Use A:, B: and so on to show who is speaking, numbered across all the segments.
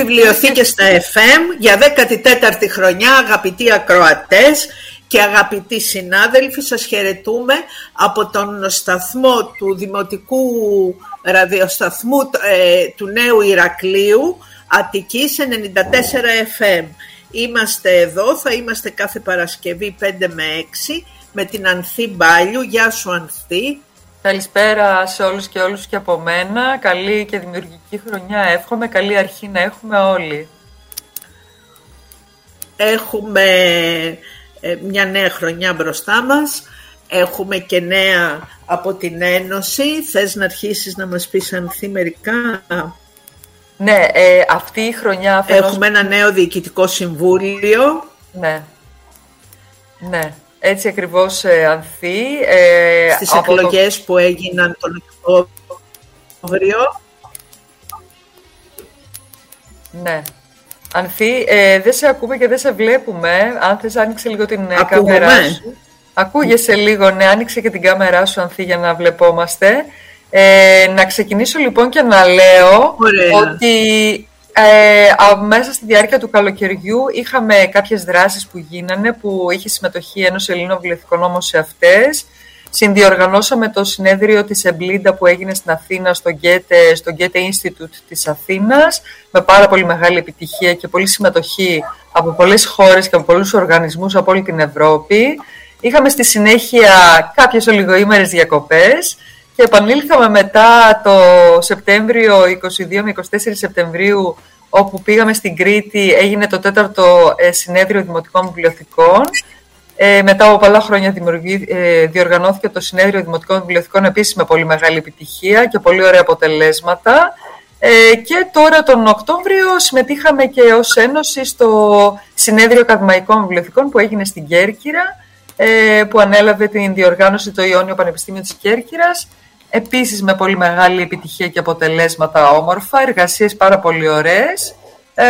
A: Βιβλιοθήκες στα FM για 14η χρονιά αγαπητοί ακροατές και αγαπητοί συνάδελφοι σας χαιρετούμε από τον σταθμό του Δημοτικού Ραδιοσταθμού ε, του Νέου Ηρακλείου Αττικής 94 FM. Είμαστε εδώ, θα είμαστε κάθε Παρασκευή 5 με 6 με την Ανθή Μπάλιου. Γεια σου Ανθή.
B: Καλησπέρα σε όλους και όλους και από μένα. Καλή και δημιουργική χρονιά εύχομαι. Καλή αρχή να έχουμε όλοι.
A: Έχουμε ε, μια νέα χρονιά μπροστά μας. Έχουμε και νέα από την Ένωση. Θες να αρχίσεις να μας πεις Ανθή μερικά;
B: Ναι, ε, αυτή η χρονιά...
A: Έχουμε ένα νέο διοικητικό συμβούλιο.
B: Ναι. Ναι. Έτσι ακριβώς ε, Ανθή. Ε,
A: Στις από εκλογές που έγιναν τον Οκτώβριο.
B: Ναι. Ανθή, ε, δεν σε ακούμε και δεν σε βλέπουμε. Αν θες άνοιξε λίγο την ε, κάμερά σου. Ακούγεσαι λίγο, ναι, άνοιξε και την κάμερά σου Ανθή για να βλεπόμαστε. Ε, να ξεκινήσω λοιπόν και να λέω ότι ε, μέσα στη διάρκεια του καλοκαιριού είχαμε κάποιες δράσεις που γίνανε που είχε συμμετοχή ένας Ελλήνων Βουλευτικών όμως σε αυτές. Συνδιοργανώσαμε το συνέδριο της EBLIDA που έγινε στην Αθήνα στο Goethe, στο Goethe Institute της Αθήνας με πάρα πολύ μεγάλη επιτυχία και πολύ συμμετοχή από πολλές χώρες και από πολλούς οργανισμούς από όλη την Ευρώπη. Είχαμε στη συνέχεια κάποιες ολιγοήμερες διακοπές και επανήλθαμε μετά το Σεπτέμβριο, 22 με 24 Σεπτεμβρίου, όπου πήγαμε στην Κρήτη, έγινε το τέταρτο ε, συνέδριο Δημοτικών Βιβλιοθηκών. Ε, μετά από πολλά χρόνια ε, διοργανώθηκε το συνέδριο Δημοτικών Βιβλιοθηκών επίσης με πολύ μεγάλη επιτυχία και πολύ ωραία αποτελέσματα. Ε, και τώρα τον Οκτώβριο συμμετείχαμε και ως Ένωση στο συνέδριο Ακαδημαϊκών Βιβλιοθηκών που έγινε στην Κέρκυρα, ε, που ανέλαβε την διοργάνωση το Ιόνιο Πανεπιστήμιο της Κέρκυρας Επίσης με πολύ μεγάλη επιτυχία και αποτελέσματα όμορφα, εργασίες πάρα πολύ ωραίες. Ε,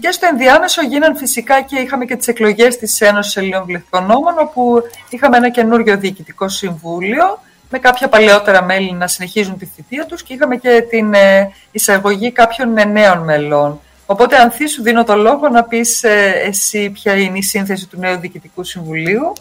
B: και στο ενδιάμεσο γίναν φυσικά και είχαμε και τις εκλογές της Ένωσης Ελλήνων Βληθικονόμων, όπου είχαμε ένα καινούριο διοικητικό συμβούλιο, με κάποια παλαιότερα μέλη να συνεχίζουν τη θητεία τους και είχαμε και την ε, εισαγωγή κάποιων νέων μελών. Οπότε, αν σου δίνω το λόγο να πεις ε, εσύ ποια είναι η σύνθεση του νέου Διοικητικού Συμβουλίου.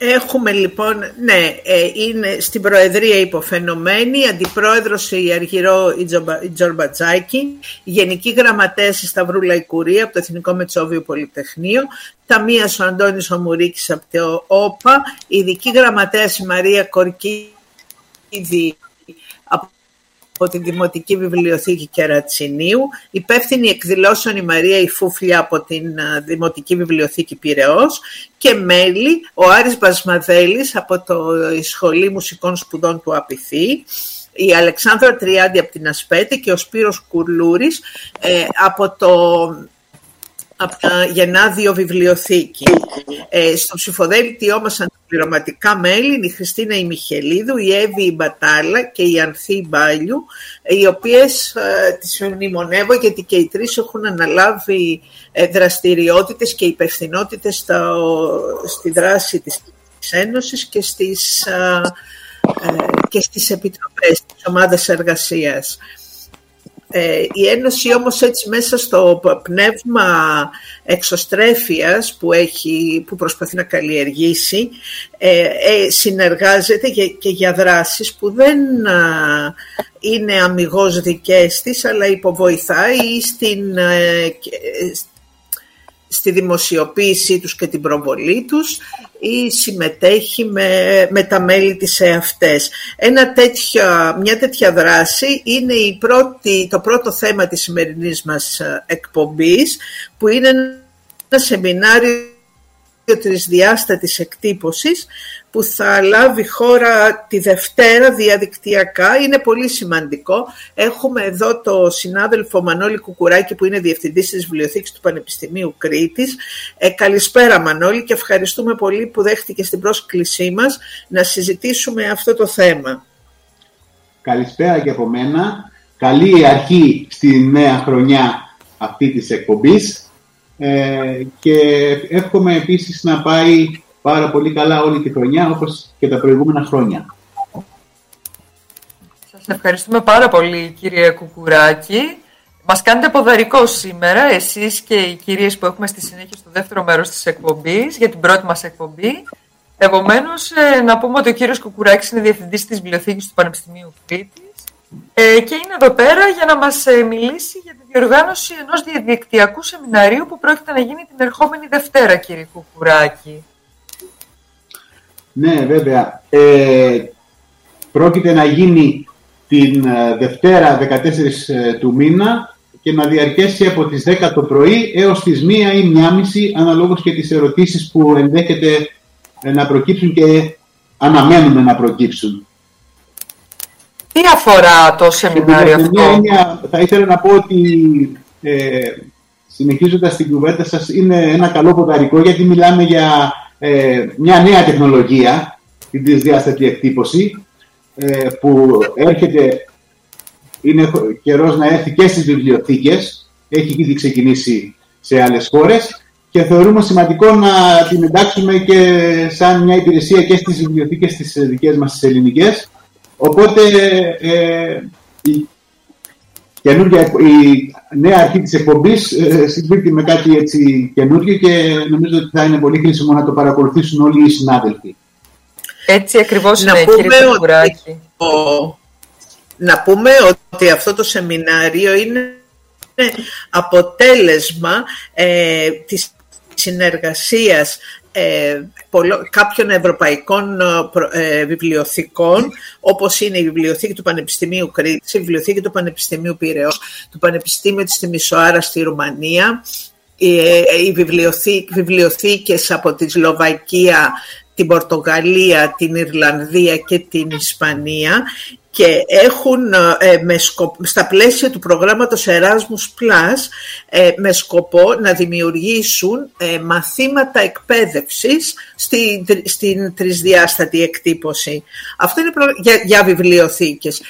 A: Έχουμε λοιπόν, ναι, ε, είναι στην Προεδρία υποφαινομένη, αντιπρόεδρος η Αργυρό η Τζορμπατζάκη, γενική γραμματέας η Σταυρούλα Ικουρία από το Εθνικό Μετσόβιο Πολυτεχνείο, ταμείας ο Αντώνης Ομουρίκης από το ΟΠΑ, ειδική γραμματέας η Μαρία Κορκίδη από από τη Δημοτική Βιβλιοθήκη Κερατσινίου, υπεύθυνη εκδηλώσεων η Μαρία Ιφούφλια από την Δημοτική Βιβλιοθήκη Πυραιός. Και μέλη ο Άρης Μπασμαδέλης από το Σχολή Μουσικών Σπουδών του Απιθή, η Αλεξάνδρα Τριάντη από την Ασπέτη και ο Σπύρος Κουρλούρης ε, από το από τα Γενάδιο Βιβλιοθήκη. Ε, στο ψηφοδέλτιό μας αντιπληρωματικά μέλη είναι η Χριστίνα η Μιχελίδου, η Εύη η Μπατάλα και η Ανθή Μπάλιου, οι οποίες ε, τις μνημονεύω γιατί και οι τρεις έχουν αναλάβει ε, δραστηριότητες και υπευθυνότητες στη δράση της Ένωσης και στις, ε, ε, και στις επιτροπές της ομάδας εργασίας. Ε, η Ένωση όμως έτσι μέσα στο πνεύμα εξωστρέφειας που, έχει, που προσπαθεί να καλλιεργήσει ε, ε, συνεργάζεται και, για δράσεις που δεν είναι αμυγός δικές της αλλά υποβοηθάει στην, στη δημοσιοποίησή τους και την προβολή τους ή συμμετέχει με, με τα μέλη της εαυτές. Ένα τέτοια, μια τέτοια δράση είναι η πρώτη, το πρώτο θέμα της σημερινής μας ε, εκπομπής που είναι ένα σεμινάριο τρισδιάστατης εκτύπωσης που θα λάβει χώρα τη Δευτέρα διαδικτυακά. Είναι πολύ σημαντικό. Έχουμε εδώ το συνάδελφο Μανώλη Κουκουράκη που είναι Διευθυντής της Βιβλιοθήκης του Πανεπιστημίου Κρήτης. Ε, καλησπέρα Μανώλη και ευχαριστούμε πολύ που δέχτηκε στην πρόσκλησή μας να συζητήσουμε αυτό το θέμα.
C: Καλησπέρα και από μένα. Καλή αρχή στη νέα χρονιά αυτή της εκπομπής ε, και εύχομαι επίσης να πάει πάρα πολύ καλά όλη τη χρονιά όπως και τα προηγούμενα χρόνια.
B: Σας ευχαριστούμε πάρα πολύ κύριε Κουκουράκη. Μας κάνετε ποδαρικό σήμερα, εσείς και οι κυρίες που έχουμε στη συνέχεια στο δεύτερο μέρος της εκπομπής, για την πρώτη μας εκπομπή. Επομένως, ε, να πούμε ότι ο κύριος Κουκουράκης είναι διευθυντής της Βιβλιοθήκης του Πανεπιστημίου Κρήτης ε, και είναι εδώ πέρα για να μας ε, μιλήσει για τη διοργάνωση ενός διαδικτυακού σεμιναρίου που πρόκειται να γίνει την ερχόμενη Δευτέρα, κύριε Κουκουράκη.
C: Ναι, βέβαια. Ε, πρόκειται να γίνει την Δευτέρα 14 του μήνα και να διαρκέσει από τις 10 το πρωί έως τις 1 ή 1.30 αναλόγως και τις ερωτήσεις που ενδέχεται να προκύψουν και αναμένουμε να προκύψουν.
B: Τι αφορά το σεμινάριο αυτό;
C: θα ήθελα να πω ότι ε, συνεχίζοντας την κουβέντα σας είναι ένα καλό ποδαρικό γιατί μιλάμε για ε, μια νέα τεχνολογία, την δυσδιάστατη εκτύπωση, ε, που έρχεται, είναι καιρός να έρθει και στις βιβλιοθήκες, έχει ήδη ξεκινήσει σε άλλες χώρες και θεωρούμε σημαντικό να την εντάξουμε και σαν μια υπηρεσία και στις βιβλιοθήκες τις δικές μας τις ελληνικές. Οπότε ε, η, η νέα αρχή της εκπομπής ε, συμπίπτει με κάτι έτσι καινούργιο και νομίζω ότι θα είναι πολύ χρήσιμο να το παρακολουθήσουν όλοι οι συνάδελφοι.
B: Έτσι ακριβώς είναι κύριε Κουράκη.
A: Να πούμε ότι αυτό το σεμινάριο είναι αποτέλεσμα ε, της συνεργασίας ε, κάποιων ευρωπαϊκών ε, βιβλιοθηκών, όπως είναι η Βιβλιοθήκη του Πανεπιστημίου Κρήτης, η Βιβλιοθήκη του Πανεπιστημίου Πυραιός, του Πανεπιστήμιου της Τιμισοάρα στη Ρουμανία, οι, ε, οι βιβλιοθήκες από τη Σλοβακία, την Πορτογαλία, την Ιρλανδία και την Ισπανία και έχουν ε, με στα πλαίσια του προγράμματος Erasmus Plus ε, με σκοπό να δημιουργήσουν ε, μαθήματα εκπαίδευσης στην, στην τρισδιάστατη εκτύπωση. Αυτό είναι για, για βιβλιοθήκες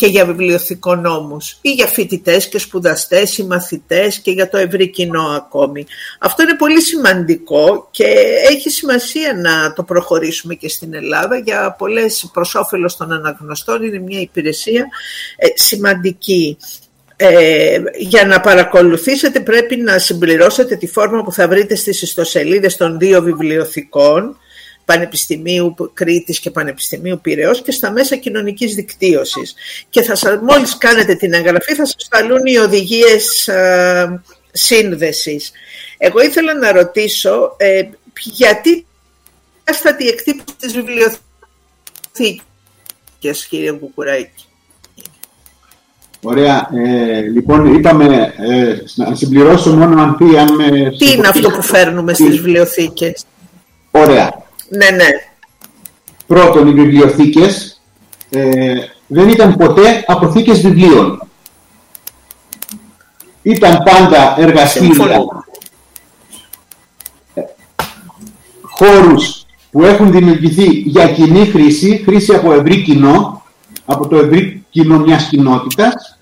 A: και για βιβλιοθηκονόμους ή για φοιτητές και σπουδαστές ή μαθητές και για το ευρύ κοινό ακόμη. Αυτό είναι πολύ σημαντικό και έχει σημασία να το προχωρήσουμε και στην Ελλάδα για πολλές προς όφελος των αναγνωστών. Είναι μια υπηρεσία ε, σημαντική. Ε, για να παρακολουθήσετε πρέπει να συμπληρώσετε τη φόρμα που θα βρείτε στις ιστοσελίδες των δύο βιβλιοθηκών Πανεπιστημίου Κρήτης και Πανεπιστημίου Πυραιός και στα μέσα κοινωνικής δικτύωσης. Και θα σας, μόλις κάνετε την εγγραφή θα σας σταλούν οι οδηγίες ε, σύνδεσης. Εγώ ήθελα να ρωτήσω ε, γιατί άστατη εκτύπωση της βιβλιοθήκης, κύριε Κουκουράκη;
C: Ωραία. Ε, λοιπόν, είπαμε ε, να συμπληρώσω μόνο αν πει αν με...
A: Τι είναι αυτό που φέρνουμε στις βιβλιοθήκες;
C: Ωραία.
A: Ναι, ναι.
C: Πρώτον, οι βιβλιοθήκες ε, δεν ήταν ποτέ αποθήκες βιβλίων. Ήταν πάντα εργαστήρια, ε, χώρους που έχουν δημιουργηθεί για κοινή χρήση, χρήση από ευρύ κοινό, από το ευρύ κοινό μιας κοινότητας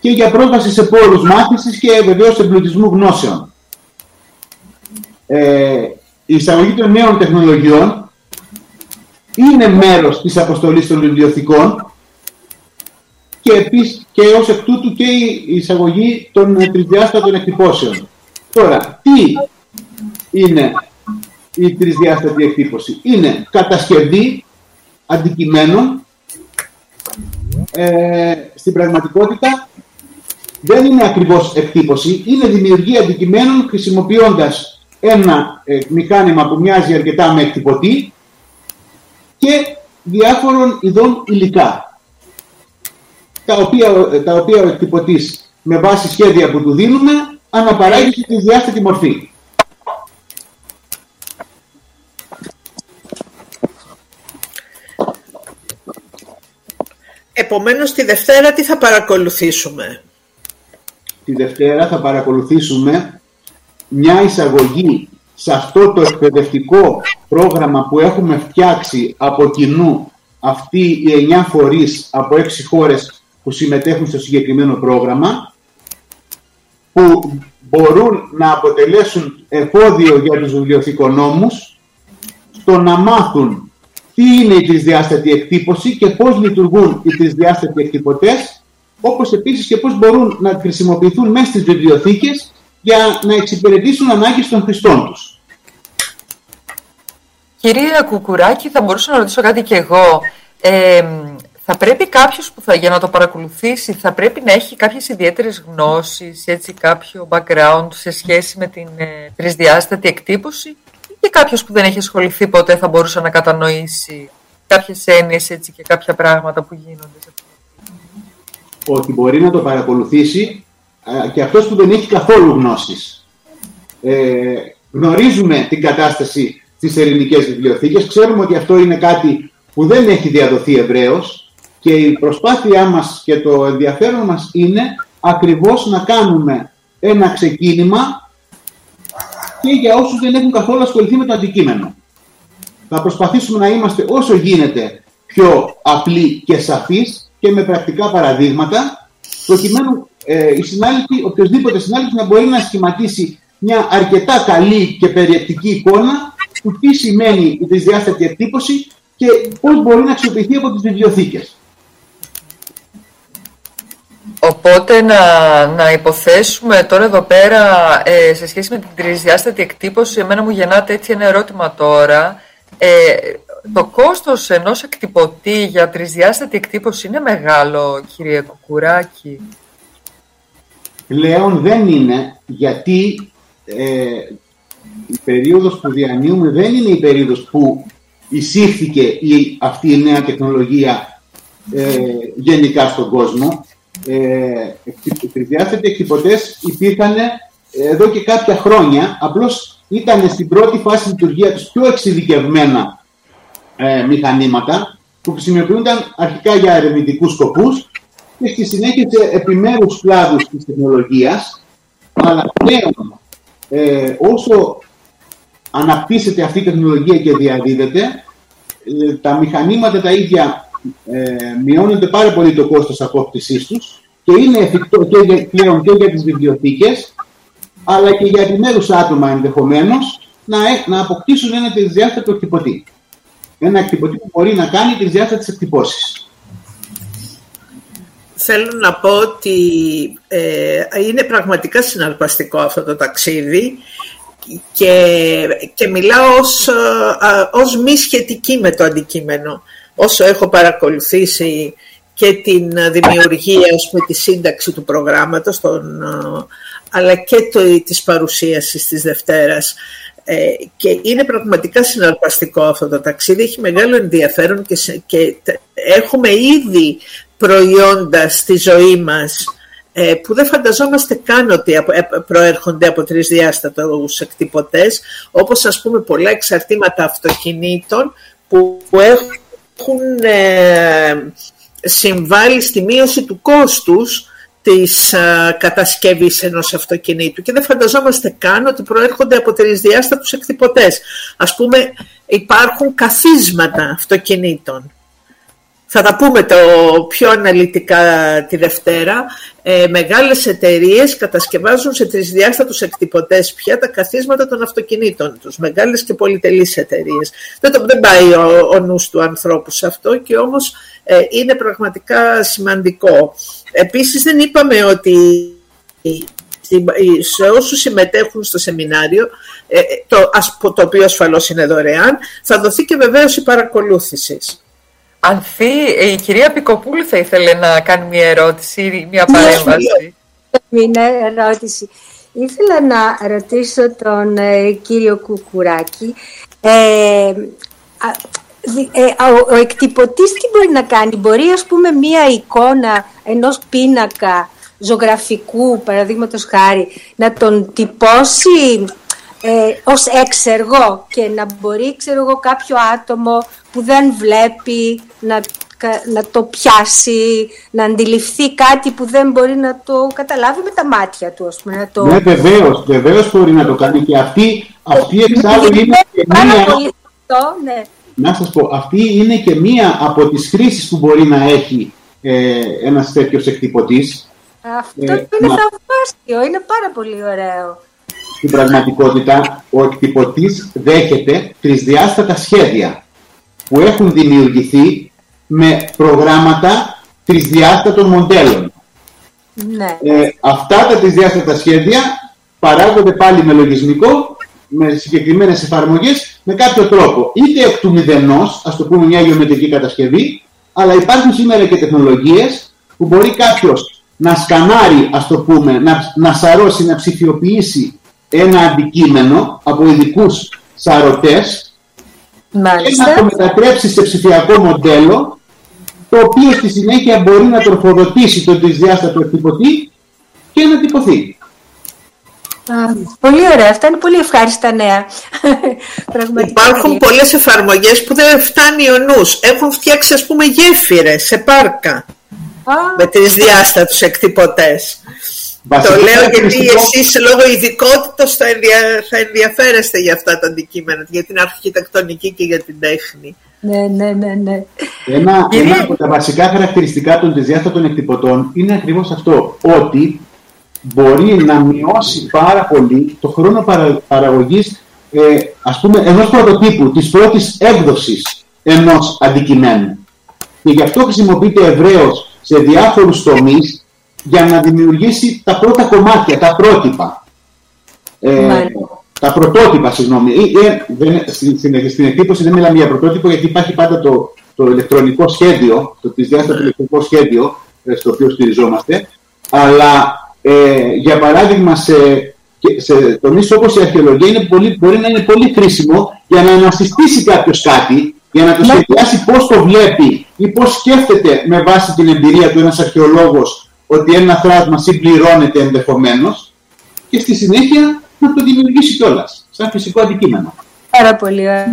C: και για πρόσβαση σε πόρους μάθησης και βεβαίως εμπλουτισμού γνώσεων. Ε, η εισαγωγή των νέων τεχνολογιών είναι μέρος της αποστολής των βιβλιοθηκών και επίσης και ως εκ τούτου και η εισαγωγή των τρισδιάστατων εκτυπώσεων. Τώρα, τι είναι η τρισδιάστατη εκτύπωση; Είναι κατασκευή αντικειμένων ε, στην πραγματικότητα δεν είναι ακριβώς εκτύπωση, είναι δημιουργία αντικειμένων χρησιμοποιώντας ένα ε, μηχάνημα που μοιάζει αρκετά με εκτυπωτή και διάφορων ειδών υλικά τα οποία, ε, τα οποία ο εκτυπωτής με βάση σχέδια που του δίνουμε αναπαράγει τη διάστατη μορφή.
A: Επομένως τη Δευτέρα τι θα παρακολουθήσουμε;
C: Τη Δευτέρα θα παρακολουθήσουμε μια εισαγωγή σε αυτό το εκπαιδευτικό πρόγραμμα που έχουμε φτιάξει από κοινού αυτοί οι εννιά φορείς από έξι χώρες που συμμετέχουν στο συγκεκριμένο πρόγραμμα που μπορούν να αποτελέσουν εφόδιο για τους βιβλιοθηκονόμους στο να μάθουν τι είναι η τρισδιάστατη εκτύπωση και πώς λειτουργούν οι τρισδιάστατοι εκτυπωτές όπως επίσης και πώς μπορούν να χρησιμοποιηθούν μέσα στις βιβλιοθήκες για να εξυπηρετήσουν ανάγκες των χρηστών τους.
B: Κυρία Κουκουράκη, θα μπορούσα να ρωτήσω κάτι κι εγώ. Ε, θα πρέπει κάποιος που θα, για να το παρακολουθήσει θα πρέπει να έχει κάποιες ιδιαίτερες γνώσεις, έτσι, κάποιο background σε σχέση με την ε, τρισδιάστατη εκτύπωση; Ή κάποιος που δεν έχει ασχοληθεί ποτέ θα μπορούσε να κατανοήσει κάποιες έννοιες έτσι, και κάποια πράγματα που γίνονται σε αυτό;
C: Ότι μπορεί να το παρακολουθήσει και αυτός που δεν έχει καθόλου γνώσεις. Ε, γνωρίζουμε την κατάσταση στις ελληνικές βιβλιοθήκες, ξέρουμε ότι αυτό είναι κάτι που δεν έχει διαδοθεί ευρέως και η προσπάθειά μας και το ενδιαφέρον μας είναι ακριβώς να κάνουμε ένα ξεκίνημα και για όσους δεν έχουν καθόλου ασχοληθεί με το αντικείμενο. Θα προσπαθήσουμε να είμαστε όσο γίνεται πιο απλοί και σαφείς και με πρακτικά παραδείγματα προκειμένου ε, οι συνάλληλοι, οποιοδήποτε συνάλληλος να μπορεί να σχηματίσει μια αρκετά καλή και περιεκτική εικόνα του τι σημαίνει η δυσδιάστατη εκτύπωση και πώς μπορεί να αξιοποιηθεί από τις βιβλιοθήκες.
B: Οπότε να, να υποθέσουμε τώρα εδώ πέρα ε, σε σχέση με την τρισδιάστατη εκτύπωση, εμένα μου γεννάται έτσι ένα ερώτημα τώρα. Ε, το κόστος ενός εκτυπωτή για τρισδιάστατη εκτύπωση είναι μεγάλο, κύριε Κουκουράκη.
C: Πλέον δεν είναι, γιατί ε, η περίοδος που διανύουμε δεν είναι η περίοδος που εισήχθηκε η, αυτή η νέα τεχνολογία ε, γενικά στον κόσμο ε, τρισδιάστατοι εκτυπωτές υπήρχαν εδώ και κάποια χρόνια, απλώς ήταν στην πρώτη φάση λειτουργίας τους πιο εξειδικευμένα ε, μηχανήματα που χρησιμοποιούνταν αρχικά για ερευνητικούς σκοπούς και στη συνέχεια σε επιμέρους κλάδους της τεχνολογίας αλλά πλέον ε, όσο αναπτύσσεται αυτή η τεχνολογία και διαδίδεται ε, τα μηχανήματα τα ίδια ε, μειώνεται πάρα πολύ το κόστος απόκτησής τους και είναι εφικτό και για, πλέον και για τις βιβλιοθήκες αλλά και για επιμέρους άτομα ενδεχομένως να, να αποκτήσουν ένα τρισδιάστατο εκτυπωτή. Ένα εκτυπωτή που μπορεί να κάνει τρισδιάστατες εκτυπώσεις.
A: Θέλω να πω ότι ε, είναι πραγματικά συναρπαστικό αυτό το ταξίδι και, και μιλάω ως, ως μη σχετική με το αντικείμενο όσο έχω παρακολουθήσει και την δημιουργία, ας πούμε, τη σύνταξη του προγράμματος, τον, αλλά και το, της παρουσίασης της Δευτέρας. Ε, και είναι πραγματικά συναρπαστικό αυτό το ταξίδι, έχει μεγάλο ενδιαφέρον και, και έχουμε ήδη προϊόντα στη ζωή μας ε, που δεν φανταζόμαστε καν ότι ε, προέρχονται από τρισδιάστατους εκτυπωτές, όπως ας πούμε πολλά εξαρτήματα αυτοκινήτων που, που έχουν έχουν ε, συμβάλει στη μείωση του κόστους της ε, κατασκευής ενός αυτοκινήτου και δεν φανταζόμαστε καν ότι προέρχονται από τρισδιάστατους εκτυπωτές. Ας πούμε υπάρχουν καθίσματα αυτοκινήτων θα τα πούμε το πιο αναλυτικά τη Δευτέρα. Ε, μεγάλες εταιρείες κατασκευάζουν σε τρισδιάστατους εκτυπωτές πια τα καθίσματα των αυτοκινήτων τους. Μεγάλες και πολυτελείς εταιρείες. Δεν, το, δεν πάει ο, ο νους του ανθρώπου σε αυτό και όμως ε, είναι πραγματικά σημαντικό. Επίσης δεν είπαμε ότι σε όσους συμμετέχουν στο σεμινάριο, ε, το, το οποίο ασφαλώς είναι δωρεάν, θα δοθεί και βεβαίως η παρακολούθησης.
B: Ανθή, η κυρία Πικοπούλου θα ήθελε να κάνει μια ερώτηση, μια ναι, παρέμβαση.
D: Μια ερώτηση. Ήθελα να ρωτήσω τον ε, κύριο Κουκουράκη. Ε, ε, ο, ο εκτυπωτής τι μπορεί να κάνει; Μπορεί ας πούμε μια εικόνα ενός πίνακα ζωγραφικού, παραδείγματος χάρη, να τον τυπώσει ε, ως έξεργο και να μπορεί ξέρω εγώ, κάποιο άτομο που δεν βλέπει να, να το πιάσει, να αντιληφθεί κάτι που δεν μπορεί να το καταλάβει με τα μάτια του. Ας πούμε, να το...
C: Ναι, βεβαίως, βεβαίως μπορεί να το κάνει και αυτή, αυτή εξάλλου είναι και μία... ναι. Να σας πω, αυτή είναι και μία από τις χρήσεις που μπορεί να έχει ε, ένας τέτοιος εκτυπωτής.
D: Αυτό ε, είναι να... θαυμάσιο, είναι πάρα πολύ ωραίο
C: στην πραγματικότητα ο εκτυπωτής δέχεται τρισδιάστατα σχέδια που έχουν δημιουργηθεί με προγράμματα τρισδιάστατων μοντέλων.
D: Ναι.
C: Ε, αυτά τα δυσδιάστατα σχέδια παράγονται πάλι με λογισμικό, με συγκεκριμένες εφαρμογές, με κάποιο τρόπο. Είτε εκ του μηδενός, ας το πούμε μια γεωμετρική κατασκευή, αλλά υπάρχουν σήμερα και τεχνολογίες που μπορεί κάποιος να σκανάρει, ας το πούμε, να, να σαρώσει, να ψηφιοποιήσει ένα αντικείμενο από ειδικούς σαρωτές και να το μετατρέψει σε ψηφιακό μοντέλο το οποίο στη συνέχεια μπορεί να τροφοδοτήσει το δυσδιάστατο εκτυπωτή και να τυπωθεί.
D: πολύ ωραία. Αυτά είναι πολύ ευχάριστα νέα.
A: Υπάρχουν πολλές εφαρμογές που δεν φτάνει ο νους. Έχουν φτιάξει ας πούμε γέφυρες σε πάρκα με τις διάστατους εκτυπωτές. το λέω γιατί εσείς λόγω ειδικότητας θα, θα ενδιαφέρεστε για αυτά τα αντικείμενα, για την αρχιτεκτονική και για την τέχνη.
D: Ναι, ναι, ναι, ναι.
C: Ένα, ένα από τα βασικά χαρακτηριστικά των διάστατων εκτυπωτών είναι ακριβώς αυτό, ότι μπορεί να μειώσει πάρα πολύ το χρόνο παρα, παραγωγής ε, ας πούμε, ενός πρωτοτύπου, της πρώτης έκδοσης ενός αντικειμένου. Και γι' αυτό χρησιμοποιείται ευρέως σε διάφορους τομείς για να δημιουργήσει τα πρώτα κομμάτια, τα πρότυπα. Ε, τα πρωτότυπα, συγγνώμη. Ε, ε δεν, στην, στην, εκτύπωση δεν μιλάμε για πρωτότυπο γιατί υπάρχει πάντα το, το ηλεκτρονικό σχέδιο, το της διάστατο ηλεκτρονικό σχέδιο ε, στο οποίο στηριζόμαστε. Αλλά ε, για παράδειγμα σε, σε τομείς όπως η αρχαιολογία είναι πολύ, μπορεί να είναι πολύ χρήσιμο για να ανασυστήσει κάποιος κάτι για να το ναι. σχεδιάσει πώς το βλέπει ή πώς σκέφτεται με βάση την εμπειρία του ένας αρχαιολόγος ότι ένα θράσμα συμπληρώνεται ενδεχομένως και στη συνέχεια να το δημιουργήσει κιόλας, σαν φυσικό αντικείμενο.
D: Πάρα πολύ ωραία.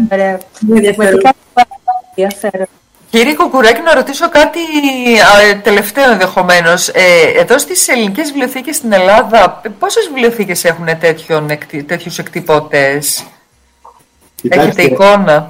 B: ενδιαφέρον. Κύριε Κοκουράκη, να ρωτήσω κάτι τελευταίο ενδεχομένως. Ε, εδώ στις ελληνικές βιβλιοθήκες στην Ελλάδα, πόσες βιβλιοθήκες έχουν τέτοιους εκτυπωτές, Έχετε εικόνα;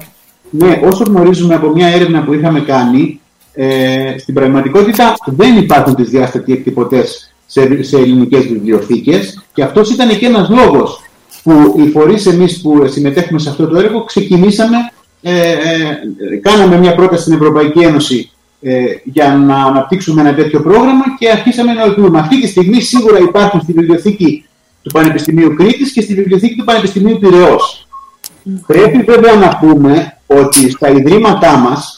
C: Ναι, όσο γνωρίζουμε από μια έρευνα που είχαμε κάνει, ε, στην πραγματικότητα δεν υπάρχουν τις διάστατοι εκτυπωτές σε, σε ελληνικές βιβλιοθήκες και αυτός ήταν και ένας λόγος που οι φορείς εμείς που συμμετέχουμε σε αυτό το έργο ξεκινήσαμε, ε, ε, κάναμε μια πρόταση στην Ευρωπαϊκή Ένωση ε, για να αναπτύξουμε ένα τέτοιο πρόγραμμα και αρχίσαμε να ολοκληρώνουμε. Αυτή τη στιγμή σίγουρα υπάρχουν στη βιβλιοθήκη του Πανεπιστημίου Κρήτης και στη βιβλιοθήκη του Πανεπιστημίου Πυραιός. Πρέπει βέβαια να πούμε ότι στα ιδρύματά μας,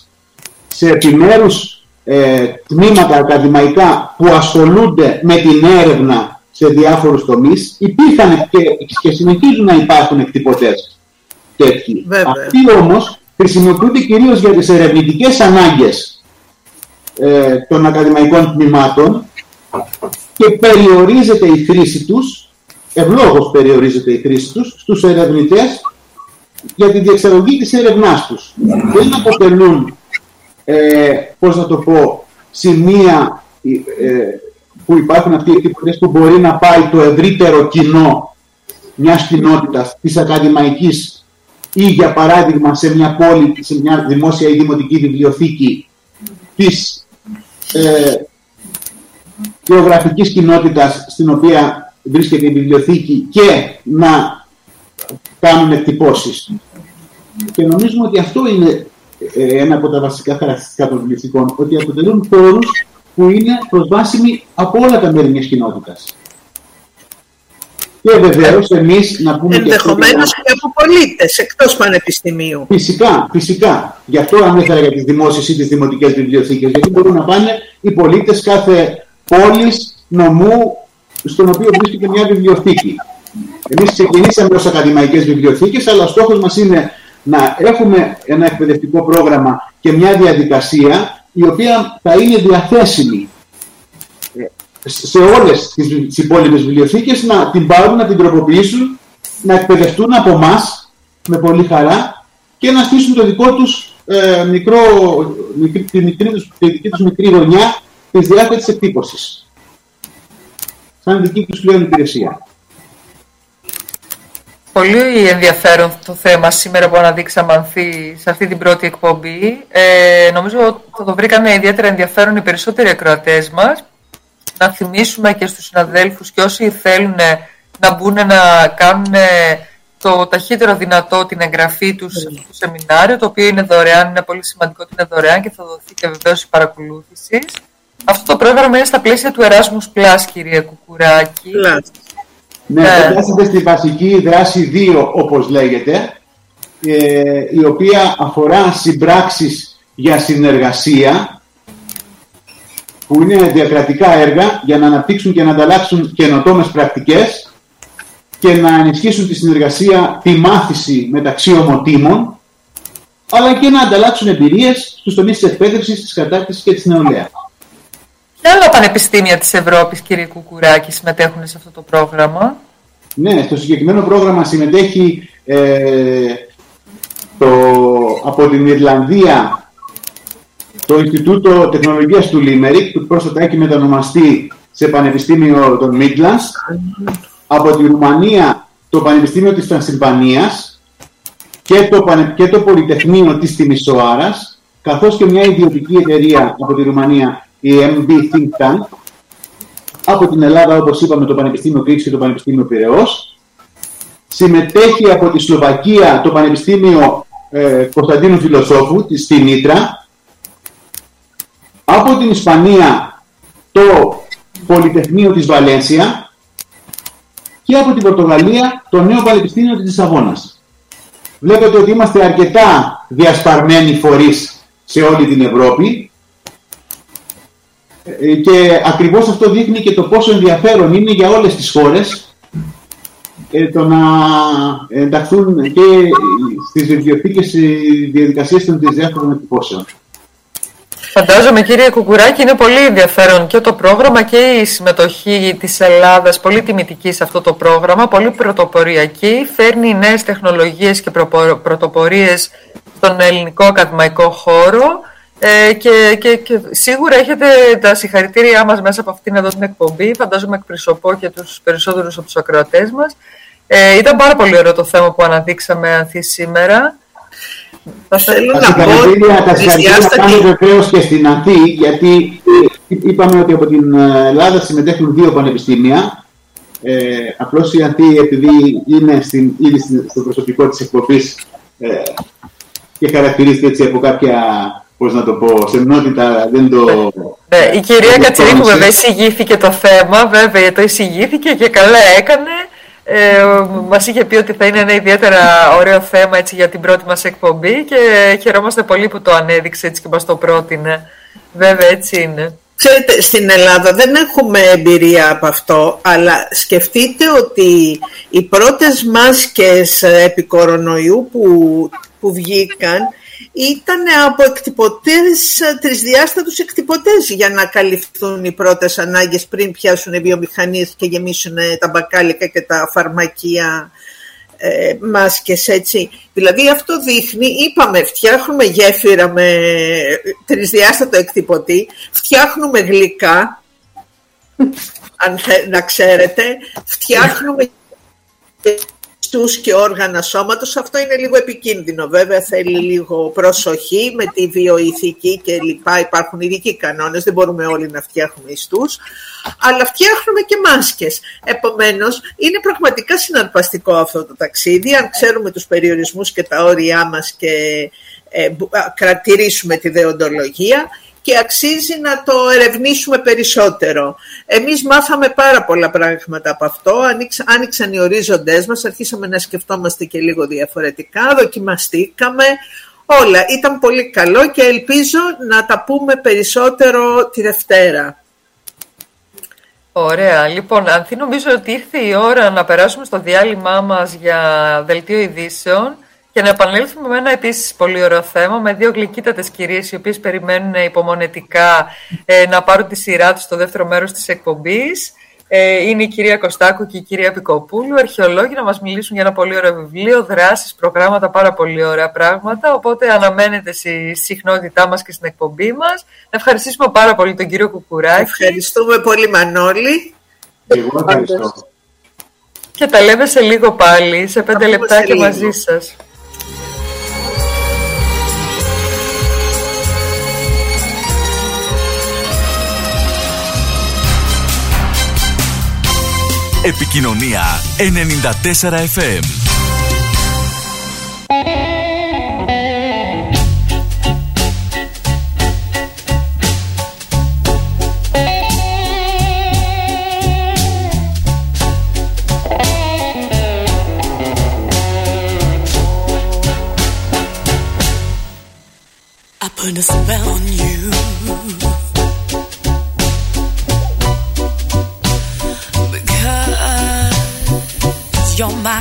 C: σε επιμέρους ε, τμήματα ακαδημαϊκά που ασχολούνται με την έρευνα σε διάφορους τομείς, υπήρχαν και, και συνεχίζουν να υπάρχουν εκτυπωτές τέτοιοι. Αυτοί όμως χρησιμοποιούνται κυρίως για τις ερευνητικές ανάγκες ε, των ακαδημαϊκών τμήματων και περιορίζεται η χρήση τους, ευλόγως περιορίζεται η χρήση τους, στους ερευνητές για τη διεξαγωγή της έρευνάς τους. Δεν αποτελούν, ε, πώς να το πω, σημεία ε, που υπάρχουν αυτοί οι εκτυπωτές που μπορεί να πάει το ευρύτερο κοινό μιας κοινότητας της ακαδημαϊκής ή για παράδειγμα σε μια πόλη, σε μια δημόσια ή δημοτική βιβλιοθήκη της ε, γεωγραφικής κοινότητας στην οποία βρίσκεται η βιβλιοθήκη και να κάνουν εκτυπώσεις. Και νομίζουμε ότι αυτό είναι ε, ένα από τα βασικά χαρακτηριστικά των βιβλιοθηκών, ότι αποτελούν χώρου που είναι προσβάσιμοι από όλα τα μέρη μιας κοινότητας. Και βεβαίως εμείς να πούμε.
A: Ενδεχομένως και, και από πολίτες εκτός πανεπιστημίου.
C: Φυσικά, φυσικά. Γι' αυτό ανέφερα για τις δημόσιες ή τις δημοτικές βιβλιοθήκες. Γιατί μπορούν να πάνε οι πολίτες κάθε πόλης, νομού, στον οποίο βρίσκεται μια βιβλιοθήκη. Εμείς ξεκινήσαμε ως ακαδημαϊκές βιβλιοθήκες, αλλά ο στόχος μας είναι να έχουμε ένα εκπαιδευτικό πρόγραμμα και μια διαδικασία η οποία θα είναι διαθέσιμη ε, σε όλες τις υπόλοιπες βιβλιοθήκες να την πάρουν, να την τροποποιήσουν, να εκπαιδευτούν από εμάς με πολύ χαρά και να στήσουν το δικό τους ε, μικρό, μικρή, τη, μικρή, τη δική τους μικρή γωνιά της διάρκειας εκτύπωσης. Σαν δική τους πλέον υπηρεσία.
B: Πολύ ενδιαφέρον το θέμα σήμερα που αναδείξαμε Ανθή σε αυτή την πρώτη εκπομπή. Ε, νομίζω θα το βρήκανε ιδιαίτερα ενδιαφέρον οι περισσότεροι ακροατές μας. Να θυμίσουμε και στους συναδέλφους και όσοι θέλουν να μπουν να κάνουν το ταχύτερο δυνατό την εγγραφή τους στο σεμινάριο, το οποίο είναι δωρεάν, είναι πολύ σημαντικό ότι είναι δωρεάν και θα δοθεί και βεβαίως η παρακολούθηση. Αυτό το πρόγραμμα είναι στα πλαίσια του Erasmus Plus, κύριε Κουκουράκη.
C: Ναι, ναι. εντάσσεται στη βασική δράση 2, όπως λέγεται, ε, η οποία αφορά συμπράξεις για συνεργασία, που είναι διακρατικά έργα για να αναπτύξουν και να ανταλλάξουν καινοτόμες πρακτικές και να ενισχύσουν τη συνεργασία, τη μάθηση μεταξύ ομοτήμων, αλλά και να ανταλλάξουν εμπειρίες στους τομείς της εκπαίδευσης, της κατάρτισης και της νεολαίας.
B: Ποια άλλα πανεπιστήμια της Ευρώπης, κύριε Κουκουράκη, συμμετέχουν σε αυτό το πρόγραμμα.
C: Ναι, στο συγκεκριμένο πρόγραμμα συμμετέχει ε, το, από την Ιρλανδία το Ινστιτούτο Τεχνολογίας του Λίμερικ, που πρόσφατα έχει μετανομαστεί σε Πανεπιστήμιο των Midlands. Από τη Ρουμανία το Πανεπιστήμιο της Τρανσιλβανίας και το, και το Πολυτεχνείο της Τιμισοάρας, καθώς και μια ιδιωτική εταιρεία από τη Ρουμανία η MB Think Tank, από την Ελλάδα, όπως είπαμε, το Πανεπιστήμιο Κρήτη και το Πανεπιστήμιο Πυραιός. Συμμετέχει από τη Σλοβακία το Πανεπιστήμιο ε, Κωνσταντίνου Φιλοσόφου, τη στη Νίτρα. Από την Ισπανία το Πολυτεχνείο της Βαλένσια και από την Πορτογαλία το νέο Πανεπιστήμιο της Λισαβόνας. Βλέπετε ότι είμαστε αρκετά διασπαρμένοι φορείς σε όλη την Ευρώπη ε, και ακριβώς αυτό δείχνει και το πόσο ενδιαφέρον είναι για όλες τις χώρες ε, το να ενταχθούν και στις βιβλιοθήκες διαδικασίες των διάφορων εκτυπώσεων.
B: Φαντάζομαι κύριε Κουκουράκη είναι πολύ ενδιαφέρον και το πρόγραμμα και η συμμετοχή της Ελλάδας πολύ τιμητική σε αυτό το πρόγραμμα, πολύ πρωτοποριακή, φέρνει νέες τεχνολογίες και πρωτοπορίες στον ελληνικό ακαδημαϊκό χώρο ε, και, και, και, σίγουρα έχετε τα συγχαρητήριά μας μέσα από αυτήν εδώ την εκπομπή. Φαντάζομαι εκπροσωπώ και τους περισσότερους από τους ακροατές μας. Ε, ήταν πάρα πολύ ωραίο το θέμα που αναδείξαμε ανθή σήμερα.
C: Θα θέλω να πω Τα συγχαρητήρια βεβαίως και στην Ανθή, γιατί είπαμε ότι από την Ελλάδα συμμετέχουν δύο πανεπιστήμια. Ε, απλώς η Ανθή, επειδή είναι στην, ήδη στο προσωπικό της εκπομπής ε, και χαρακτηρίζεται έτσι από κάποια πώς να το πω, σεμνότητα δεν το...
B: Ναι, η κυρία Κατσιρίκου βέβαια εισηγήθηκε το θέμα, βέβαια το εισηγήθηκε και καλά έκανε. Ε, μας είχε πει ότι θα είναι ένα ιδιαίτερα ωραίο θέμα έτσι, για την πρώτη μας εκπομπή και χαιρόμαστε πολύ που το ανέδειξε έτσι και μας το πρότεινε. Βέβαια έτσι είναι.
A: Ξέρετε, στην Ελλάδα δεν έχουμε εμπειρία από αυτό, αλλά σκεφτείτε ότι οι πρώτες μάσκες επί κορονοϊού που, που βγήκαν ήταν από εκτυπωτές, τρισδιάστατους εκτυπωτές για να καλυφθούν οι πρώτες ανάγκες πριν πιάσουν οι βιομηχανίες και γεμίσουν τα μπακάλικα και τα φαρμακεία ε, μάσκες έτσι. Δηλαδή αυτό δείχνει, είπαμε φτιάχνουμε γέφυρα με τρισδιάστατο εκτυπωτή, φτιάχνουμε γλυκά, αν να ξέρετε, φτιάχνουμε τους και όργανα σώματος. Αυτό είναι λίγο επικίνδυνο. Βέβαια θέλει λίγο προσοχή με τη βιοειθική και λοιπά. Υπάρχουν ειδικοί κανόνες, δεν μπορούμε όλοι να φτιάχνουμε ιστούς. Αλλά φτιάχνουμε και μάσκες. Επομένως, είναι πραγματικά συναρπαστικό αυτό το ταξίδι. Αν ξέρουμε τους περιορισμούς και τα όρια μας και ε, κρατηρήσουμε τη δεοντολογία και αξίζει να το ερευνήσουμε περισσότερο. Εμείς μάθαμε πάρα πολλά πράγματα από αυτό, άνοιξαν οι ορίζοντές μας, αρχίσαμε να σκεφτόμαστε και λίγο διαφορετικά, δοκιμαστήκαμε, όλα. Ήταν πολύ καλό και ελπίζω να τα πούμε περισσότερο τη Δευτέρα.
B: Ωραία. Λοιπόν, Ανθή, νομίζω ότι ήρθε η ώρα να περάσουμε στο διάλειμμά μας για δελτίο ειδήσεων. Και να επανέλθουμε με ένα επίσης πολύ ωραίο θέμα, με δύο γλυκύτατες κυρίες, οι οποίες περιμένουν υπομονετικά ε, να πάρουν τη σειρά τους στο δεύτερο μέρος της εκπομπής. Ε, είναι η κυρία Κωστάκου και η κυρία Πικοπούλου, αρχαιολόγοι, να μας μιλήσουν για ένα πολύ ωραίο βιβλίο, δράσεις, προγράμματα, πάρα πολύ ωραία πράγματα. Οπότε αναμένετε στη συχνότητά μας και στην εκπομπή μας. Να ευχαριστήσουμε πάρα πολύ τον κύριο Κουκουράκη.
A: Ευχαριστούμε πολύ, Μανώλη.
C: Εγώ ευχαριστώ.
B: Και τα λέμε σε λίγο πάλι, σε πέντε λεπτά μαζί σας.
E: Επικοινωνία 94 FM.
F: I put a spell on you you're my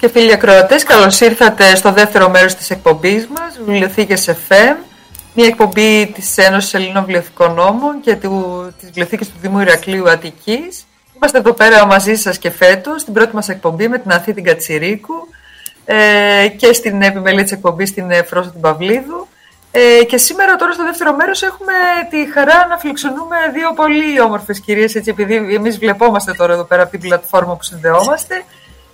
B: και φίλοι ακροατές, καλώς ήρθατε στο δεύτερο μέρος της εκπομπής μας, Βιβλιοθήκες FM, μια εκπομπή της Ένωσης Ελλήνων Βιβλιοθηκών Νόμων και της Βιβλιοθήκης του Δήμου Ηρακλείου Αττικής. Είμαστε εδώ πέρα μαζί σας και φέτος, στην πρώτη μας εκπομπή με την Αθήτη Κατσιρίκου ε, και στην επιμελή της εκπομπής στην Φρόσα την Παυλίδου. Ε, και σήμερα τώρα στο δεύτερο μέρος έχουμε τη χαρά να φιλοξενούμε δύο πολύ όμορφες κυρίες, έτσι επειδή εμείς βλεπόμαστε τώρα εδώ πέρα από την πλατφόρμα που συνδεόμαστε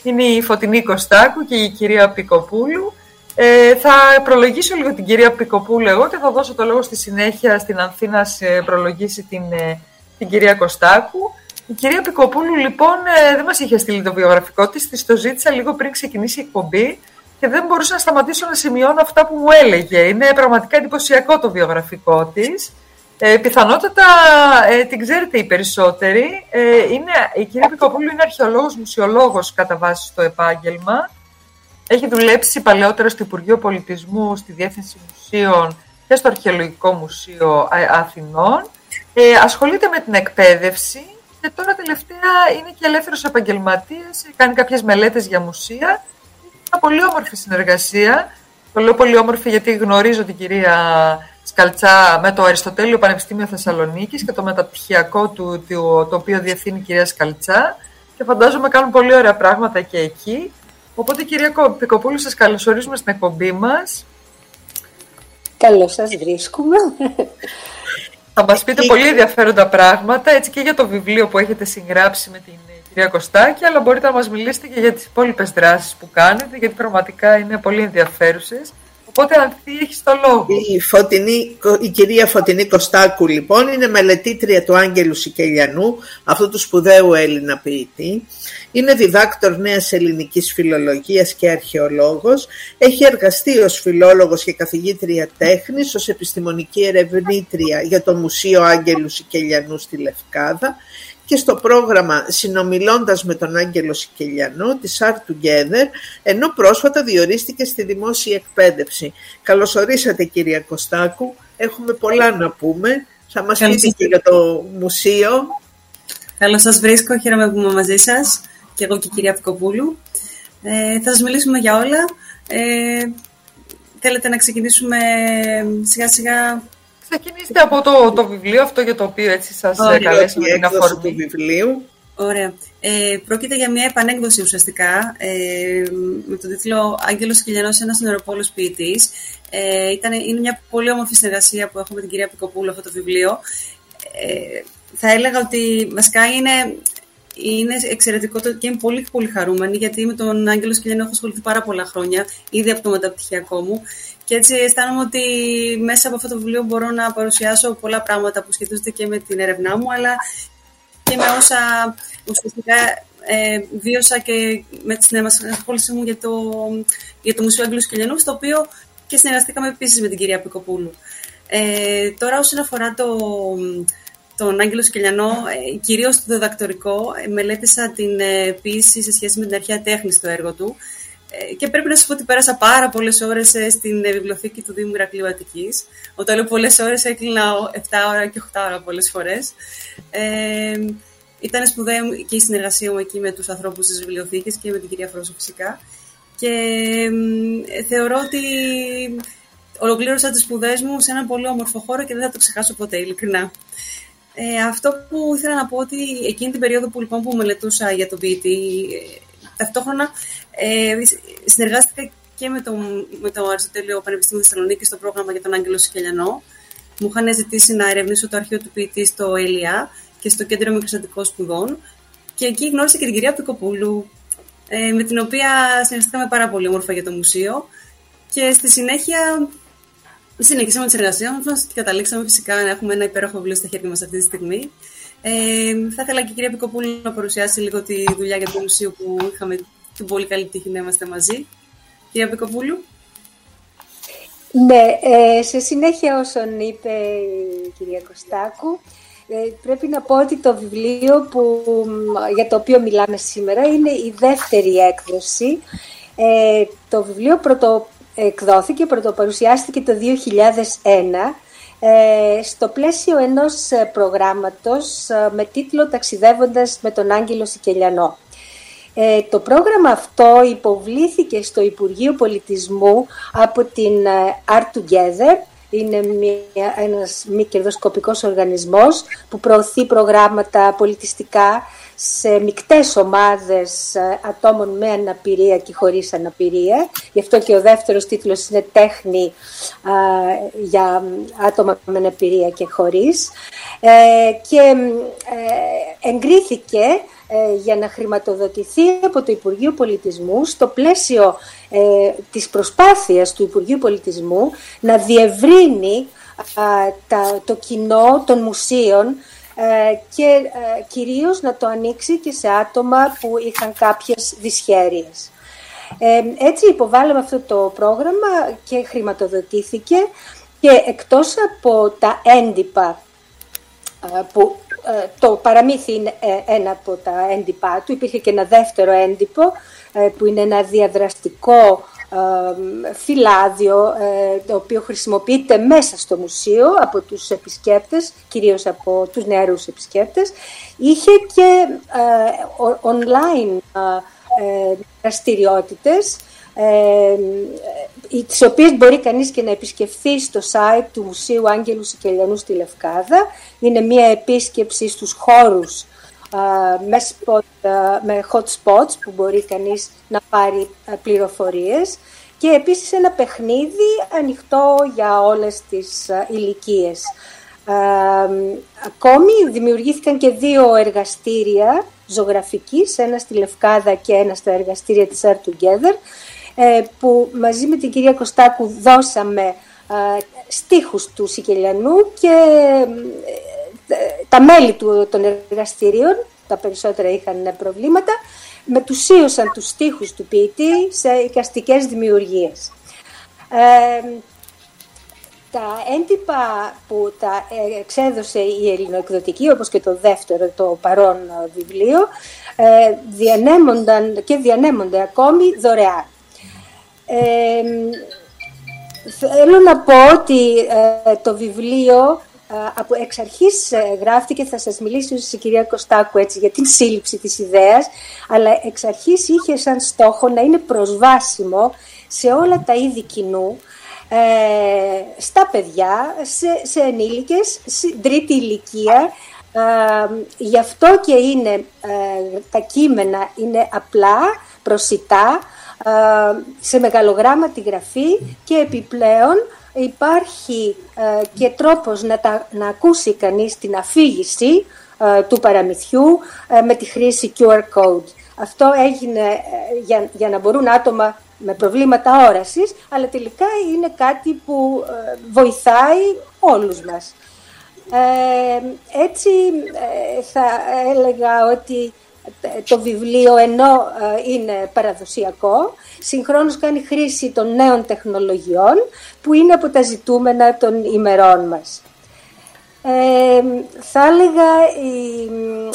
B: είναι η Φωτεινή Κωστάκου και η κυρία Πικοπούλου. Ε, θα προλογίσω λίγο την κυρία Πικοπούλου εγώ και θα δώσω το λόγο στη συνέχεια στην Ανθήνα σε προλογίσει την, ε, την κυρία Κωστάκου. Η κυρία Πικοπούλου λοιπόν ε, δεν μας είχε στείλει το βιογραφικό της, της το ζήτησα λίγο πριν ξεκινήσει η εκπομπή και δεν μπορούσα να σταματήσω να σημειώνω αυτά που μου έλεγε. Είναι πραγματικά εντυπωσιακό το βιογραφικό της. Ε, πιθανότατα ε, την ξέρετε οι περισσότεροι. Ε, είναι, η κυρία Πικοπούλου είναι αρχαιολόγος, μουσιολόγος κατά βάση στο επάγγελμα. Έχει δουλέψει παλαιότερα στο Υπουργείο Πολιτισμού, στη Διεύθυνση Μουσείων και στο Αρχαιολογικό Μουσείο ε, Αθηνών. Ε, ασχολείται με την εκπαίδευση και τώρα τελευταία είναι και ελεύθερος επαγγελματίας, κάνει κάποιες μελέτες για μουσεία. Είναι μια πολύ όμορφη συνεργασία. Το λέω πολύ όμορφη γιατί γνωρίζω την κυρία Σκαλτσά με το Αριστοτέλειο Πανεπιστήμιο Θεσσαλονίκης και το μεταπτυχιακό του, το, το οποίο διευθύνει η κυρία Σκαλτσά και φαντάζομαι κάνουν πολύ ωραία πράγματα και εκεί. Οπότε κυρία Πικοπούλου σας καλωσορίζουμε στην εκπομπή μας.
D: Καλώς σας βρίσκουμε.
B: Θα μας πείτε πολύ ενδιαφέροντα πράγματα, έτσι και για το βιβλίο που έχετε συγγράψει με την κυρία Κωστάκη, αλλά μπορείτε να μας μιλήσετε και για τις υπόλοιπες δράσεις που κάνετε, γιατί πραγματικά είναι πολύ ενδιαφέρουσες. Οπότε Ανθή έχεις το λόγο.
A: Η, Φωτεινή, η κυρία Φωτεινή Κωστάκου λοιπόν είναι μελετήτρια του Άγγελου Σικελιανού, αυτού του σπουδαίου Έλληνα ποιητή. Είναι διδάκτορ νέας ελληνικής φιλολογίας και αρχαιολόγος. Έχει εργαστεί ως φιλόλογος και καθηγήτρια τέχνης, ως επιστημονική ερευνήτρια για το Μουσείο Άγγελου Σικελιανού στη Λευκάδα και στο πρόγραμμα συνομιλώντας με τον Άγγελο Σικελιανό της Art Together, ενώ πρόσφατα διορίστηκε στη δημόσια εκπαίδευση. Καλωσορίσατε κυρία Κωστάκου, έχουμε πολλά να πούμε. Θα μας πείτε και για το μουσείο.
G: Καλώς σας βρίσκω, χαίρομαι που είμαι μαζί σας και εγώ και η κυρία Πικοπούλου. Ε, θα σας μιλήσουμε για όλα. Ε, θέλετε να ξεκινήσουμε σιγά σιγά
B: Ξεκινήστε από το, το βιβλίο αυτό για το οποίο έτσι σας Ωραία, καλέσαμε την αφορμή. του
A: βιβλίου.
G: Ωραία. Ε, πρόκειται για μια επανέκδοση ουσιαστικά ε, με τον τίτλο «Άγγελος Κιλιανός, ένας νεροπόλος ποιητής». Ε, ήταν, είναι μια πολύ όμορφη συνεργασία που έχω με την κυρία Πικοπούλου αυτό το βιβλίο. Ε, θα έλεγα ότι βασικά είναι, είναι εξαιρετικό και είμαι πολύ πολύ χαρούμενη γιατί με τον Άγγελο Σκυλιανό έχω ασχοληθεί πάρα πολλά χρόνια, ήδη από το μεταπτυχιακό μου και έτσι αισθάνομαι ότι μέσα από αυτό το βιβλίο μπορώ να παρουσιάσω πολλά πράγματα που σχετίζονται και με την έρευνά μου, αλλά και με όσα ουσιαστικά ε, βίωσα και με τη συνέμασχόληση μου για το, για το Μουσείο Άγγελου Σκυλιανού, στο οποίο και συνεργαστήκαμε επίσης με την κυρία Πικοπούλου. Ε, τώρα όσον αφορά το, τον Άγγελο Σκελιανό, ε, κυρίως το διδακτορικό, ε, μελέτησα την ε, ποιήση σε σχέση με την αρχαία τέχνη στο έργο του ε, και πρέπει να σα πω ότι πέρασα πάρα πολλές ώρες ε, στην ε, βιβλιοθήκη του Δήμου Ηρακλείου Αττικής. Όταν λέω πολλές ώρες, έκλεινα 7 ώρα και 8 ώρα πολλές φορές. Ε, ήταν σπουδαία και η συνεργασία μου εκεί με τους ανθρώπους της βιβλιοθήκης και με την κυρία Φρόσο φυσικά. Και ε, θεωρώ ότι ολοκλήρωσα τις σπουδές μου σε ένα πολύ όμορφο χώρο και δεν θα το ξεχάσω ποτέ, ειλικρινά. Ε, αυτό που ήθελα να πω ότι εκείνη την περίοδο που, λοιπόν, που μελετούσα για τον ποιητή, ταυτόχρονα ε, συνεργάστηκα και με το, με το Αριστοτέλειο Πανεπιστήμιο Θεσσαλονίκη στο πρόγραμμα για τον Άγγελο Σικελιανό. Μου είχαν ζητήσει να ερευνήσω το αρχείο του ποιητή στο ΕΛΙΑ και στο Κέντρο Μικροσιατικών Σπουδών. Και εκεί γνώρισα και την κυρία Πικοπούλου, ε, με την οποία συνεργαστήκαμε πάρα πολύ όμορφα για το μουσείο. Και στη συνέχεια συνεχίσαμε τις εργασίες μας και καταλήξαμε φυσικά να έχουμε ένα υπέροχο βιβλίο στα χέρια μας αυτή τη στιγμή. Ε, θα ήθελα και η κυρία Πικοπούλου να παρουσιάσει λίγο τη δουλειά για το μουσείο που είχαμε την πολύ καλή τύχη να είμαστε μαζί. Κυρία Πικοπούλου.
D: Ναι, ε, σε συνέχεια όσον είπε η κυρία Κωστάκου, ε, πρέπει να πω ότι το βιβλίο που, για το οποίο μιλάμε σήμερα είναι η δεύτερη έκδοση. Ε, το βιβλίο πρωτοεκδόθηκε, πρωτοπαρουσιάστηκε το 2001 ε, στο πλαίσιο ενός ε, προγράμματος ε, με τίτλο «Ταξιδεύοντας με τον Άγγελο Σικελιανό». το πρόγραμμα αυτό υποβλήθηκε στο Υπουργείο Πολιτισμού από την Art Together, είναι μια, ένας μη κερδοσκοπικός οργανισμός που προωθεί προγράμματα πολιτιστικά σε μικτές ομάδες ε, ατόμων με αναπηρία και χωρίς αναπηρία. Γι' αυτό και ο δεύτερος τίτλος είναι «Τέχνη για άτομα με αναπηρία και χωρίς». Ε, και ε, εγκρίθηκε για να χρηματοδοτηθεί από το Υπουργείο Πολιτισμού στο πλαίσιο της προσπάθειας του Υπουργείου Πολιτισμού να διευρύνει το κοινό των μουσείων ε, και ε, κυρίως να το ανοίξει και σε άτομα που είχαν κάποιες δυσχέρειες. Ε, έτσι υποβάλαμε αυτό το πρόγραμμα και χρηματοδοτήθηκε και εκτός από τα έντυπα που το παραμύθι είναι ένα από τα έντυπά του, υπήρχε και ένα δεύτερο έντυπο που είναι ένα διαδραστικό φυλάδιο ε, το οποίο χρησιμοποιείται μέσα στο μουσείο από τους επισκέπτες, κυρίως από τους νεαρούς επισκέπτες. Είχε και ε, online ε, δραστηριότητες τις οποίες μπορεί κανείς και να επισκεφθεί στο site του Μουσείου Άγγελους Σικελιανούς στη Λευκάδα. Είναι μια επίσκεψη στους χώρους με, spot, με hot spots που μπορεί κανείς να πάρει πληροφορίες και επίσης ένα παιχνίδι ανοιχτό για όλες τις ηλικίες. Ακόμη δημιουργήθηκαν και δύο εργαστήρια ζωγραφικής, ένα στη Λευκάδα και ένα στα εργαστήρια της Art Together, ε, που μαζί με την κυρία Κωστάκου δώσαμε ε, στίχους του Σικελιανού και τα μέλη του, των εργαστηρίων, τα περισσότερα είχαν προβλήματα, μετουσίωσαν τους στίχους του ποιητή σε εικαστικές δημιουργίες. Ε, τα έντυπα που τα εξέδωσε η ελληνοεκδοτική, όπως και το δεύτερο, το παρόν βιβλίο, ε, διανέμονταν και διανέμονται ακόμη δωρεάν. Ε, θέλω να πω ότι ε, το βιβλίο από εξ αρχής γράφτηκε, θα σας μιλήσει η κυρία Κωστάκου έτσι, για την σύλληψη της ιδέας, αλλά εξ αρχής είχε σαν στόχο να είναι προσβάσιμο σε όλα τα είδη κοινού, ε, στα παιδιά, σε, σε ενήλικες, σε τρίτη ηλικία. Ε, γι' αυτό και είναι, ε, τα κείμενα είναι απλά, προσιτά, σε μεγαλογράμματη γραφή και επιπλέον υπάρχει και τρόπος να, τα, να ακούσει κανείς την αφήγηση του παραμυθιού με τη χρήση QR code. Αυτό έγινε για, για να μπορούν άτομα με προβλήματα όρασης, αλλά τελικά είναι κάτι που ε, βοηθάει όλους μας. Ε, έτσι ε, θα έλεγα ότι το βιβλίο ενώ είναι παραδοσιακό, συγχρόνως κάνει χρήση των νέων τεχνολογιών που είναι από τα ζητούμενα των ημερών μας. Ε, θα έλεγα η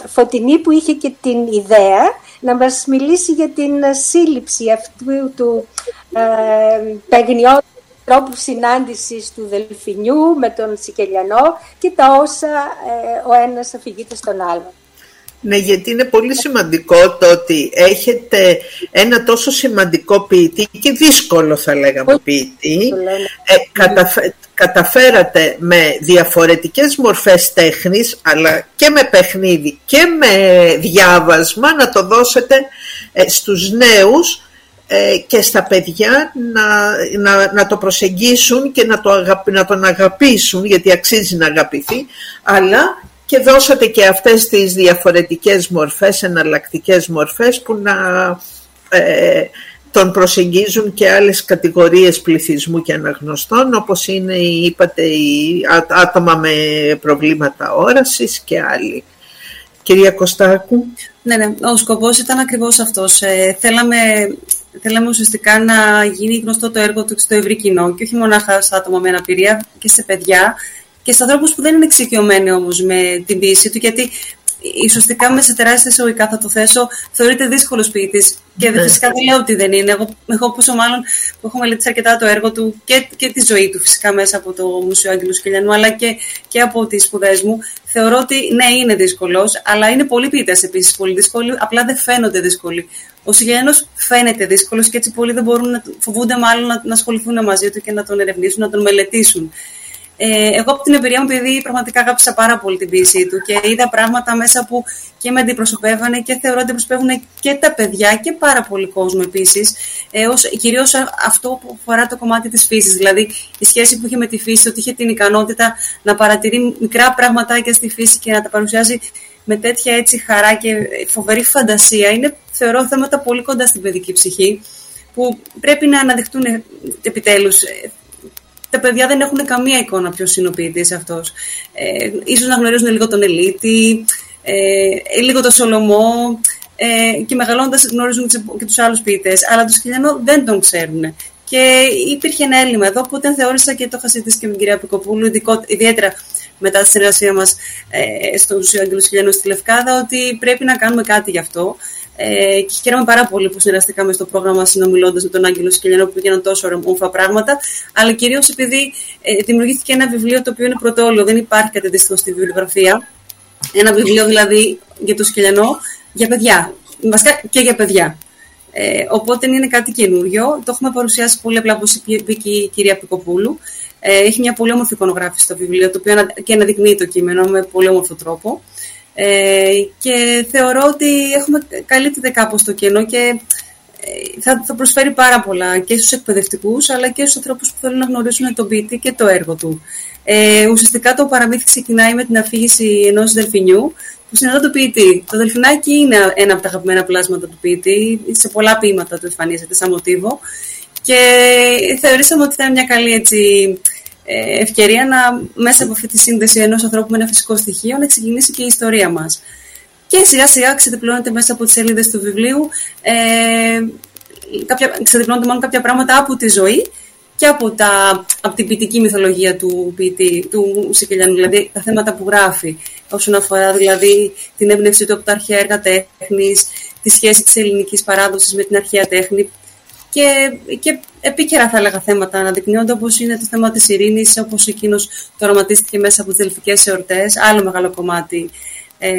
D: Φωτεινή που είχε και την ιδέα να μας μιλήσει για την σύλληψη αυτού του ε, τρόπου συνάντησης του Δελφινιού με τον Σικελιανό και τα όσα ε, ο ένας αφηγείται στον άλλο.
A: Ναι, γιατί είναι πολύ σημαντικό το ότι έχετε ένα τόσο σημαντικό ποιητή και δύσκολο θα λέγαμε ποιητή. Ε, καταφέρατε με διαφορετικές μορφές τέχνης αλλά και με παιχνίδι και με διάβασμα να το δώσετε ε, στους νέους ε, και στα παιδιά να, να, να το προσεγγίσουν και να, το να τον αγαπήσουν γιατί αξίζει να αγαπηθεί αλλά και δώσατε και αυτές τις διαφορετικές μορφές, εναλλακτικές μορφές που να ε, τον προσεγγίζουν και άλλες κατηγορίες πληθυσμού και αναγνωστών όπως είναι, είπατε, οι άτομα με προβλήματα όρασης και άλλοι. Κυρία Κωστάκου.
G: Ναι, ναι, ο σκοπός ήταν ακριβώς αυτός. Ε, θέλαμε, θέλαμε ουσιαστικά να γίνει γνωστό το έργο του στο ευρύ κοινό και όχι μονάχα σε άτομα με αναπηρία και σε παιδιά και σε ανθρώπους που δεν είναι εξοικειωμένοι όμως με την ποιήση του, γιατί ουσιαστικά με σε τεράστια εισαγωγικά θα το θέσω, θεωρείται δύσκολος ποιητής. Και ναι. φυσικά δεν λέω ότι δεν είναι. Εγώ, εγώ πόσο μάλλον που έχω μελετήσει αρκετά το έργο του και, και τη ζωή του, φυσικά μέσα από το Μουσείο Άγγελου Σκυλιανού, αλλά και, και από τις σπουδές μου. Θεωρώ ότι ναι, είναι δύσκολος, αλλά είναι πολλοί ποιητές επίσης πολύ δύσκολοι, απλά δεν φαίνονται δύσκολοι. Ο Σιγελιανό φαίνεται δύσκολος και έτσι πολλοί δεν μπορούν να φοβούνται μάλλον να, να ασχοληθούν μαζί του και να τον ερευνήσουν, να τον μελετήσουν. Ε, εγώ από την εμπειρία μου, επειδή πραγματικά αγάπησα πάρα πολύ την ποιησή του και είδα πράγματα μέσα που και με αντιπροσωπεύανε και θεωρώ ότι αντιπροσωπεύουν και τα παιδιά και πάρα πολύ κόσμο επίσης. Ε, Κυρίως αυτό που αφορά το κομμάτι της φύσης. Δηλαδή η σχέση που είχε με τη φύση, ότι είχε την ικανότητα να παρατηρεί μικρά πραγματάκια στη φύση και να τα παρουσιάζει με τέτοια έτσι χαρά και φοβερή φαντασία. Είναι, θεωρώ, θέματα πολύ κοντά στην παιδική ψυχή που πρέπει να αναδειχτούν επιτέλους τα παιδιά δεν έχουν καμία εικόνα ποιος είναι ο ποιητής αυτός. Ε, ίσως να γνωρίζουν λίγο τον Ελίτη, ε, λίγο τον Σολομό ε, και μεγαλώνοντα γνωρίζουν και τους άλλους ποιητές. Αλλά τον Σκυλιανό δεν τον ξέρουν. Και υπήρχε ένα έλλειμμα εδώ, οπότε θεώρησα και το είχα συζητήσει και με την κυρία Πικοπούλου, ιδιαίτερα μετά τη συνεργασία μας ε, στο Μουσείο Αγγελού Σκυλιανού στη Λευκάδα, ότι πρέπει να κάνουμε κάτι γι' αυτό. Ε, και χαίρομαι πάρα πολύ που συνεργαστήκαμε στο πρόγραμμα συνομιλώντας με τον Άγγελο Σκελιανό που πήγαιναν τόσο όμορφα πράγματα. Αλλά κυρίως επειδή ε, δημιουργήθηκε ένα βιβλίο το οποίο είναι πρωτόλιο, δεν υπάρχει κάτι αντίστοιχο στη βιβλιογραφία. Ένα βιβλίο δηλαδή για το Σκελιανό για παιδιά. Βασικά και για παιδιά. Ε, οπότε είναι κάτι καινούριο. Το έχουμε παρουσιάσει πολύ απλά όπως είπε και η κυρία Πικοπούλου. Ε, έχει μια πολύ όμορφη εικονογράφηση στο βιβλίο, το οποίο και αναδεικνύει το κείμενο με πολύ όμορφο τρόπο. Ε, και θεωρώ ότι έχουμε καλύπτει κάπως το κενό και ε, θα, θα προσφέρει πάρα πολλά και στους εκπαιδευτικούς αλλά και στους ανθρώπους που θέλουν να γνωρίσουν τον ποιητή και το έργο του. Ε, ουσιαστικά το παραμύθι ξεκινάει με την αφήγηση ενός δελφινιού που συναντά το ποιητή. Το δελφινάκι είναι ένα από τα αγαπημένα πλάσματα του ποιητή, σε πολλά ποίηματα του εμφανίζεται σαν μοτίβο Και θεωρήσαμε ότι θα είναι μια καλή έτσι, ε, ευκαιρία να μέσα από αυτή τη σύνδεση ενός ανθρώπου με ένα φυσικό στοιχείο να ξεκινήσει και η ιστορία μας. Και σιγά σιγά ξεδιπλώνεται μέσα από τις σελίδες του βιβλίου ε, κάποια, ξεδιπλώνονται μόνο κάποια πράγματα από τη ζωή και από, τα, από την ποιητική μυθολογία του ποιητή, του Σικελιανού, δηλαδή τα θέματα που γράφει, όσον αφορά δηλαδή την έμπνευση του από τα αρχαία έργα τέχνης, τη σχέση της ελληνικής παράδοσης με την αρχαία τέχνη και, και επίκαιρα θα έλεγα θέματα αναδεικνύονται όπως είναι το θέμα της ειρήνης, όπως εκείνος το οραματίστηκε μέσα από τις δελφικές εορτές, άλλο μεγάλο κομμάτι ε,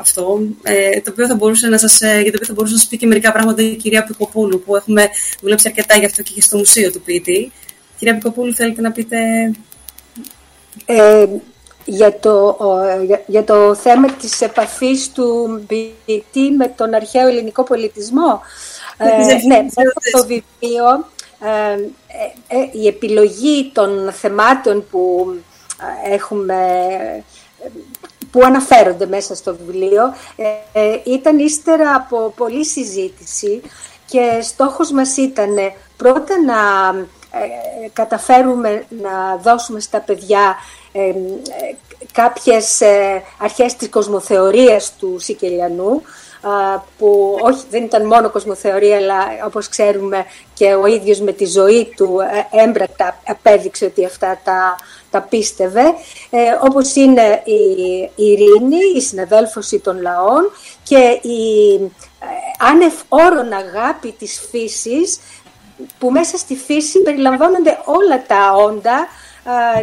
G: αυτό, ε, το οποίο θα μπορούσε να σας, ε, για το οποίο θα μπορούσε να σας πει και μερικά πράγματα η κυρία Πικοπούλου, που έχουμε δουλέψει αρκετά γι' αυτό και στο μουσείο του ποιητή. Κυρία Πικοπούλου, θέλετε να πείτε...
D: Ε, για, το, για, για, το θέμα της επαφής του ποιητή με τον αρχαίο ελληνικό πολιτισμό. Ε, ναι, μέσα το βιβλίο η επιλογή των θεμάτων που έχουμε που αναφέρονται μέσα στο βιβλίο ε, ήταν ύστερα από πολλή συζήτηση και στόχος μας ήταν πρώτα να ε, καταφέρουμε να δώσουμε στα παιδιά ε, κάποιες αρχές της κοσμοθεωρίας του Σικελιανού που όχι δεν ήταν μόνο κοσμοθεωρία αλλά όπως ξέρουμε και ο ίδιος με τη ζωή του έμπρακτα απέδειξε ότι αυτά τα τα πίστευε, ε, όπως είναι η ειρήνη, η συναδέλφωση των λαών και η ε, άνευ όρων αγάπη της φύσης, που μέσα στη φύση περιλαμβάνονται όλα τα όντα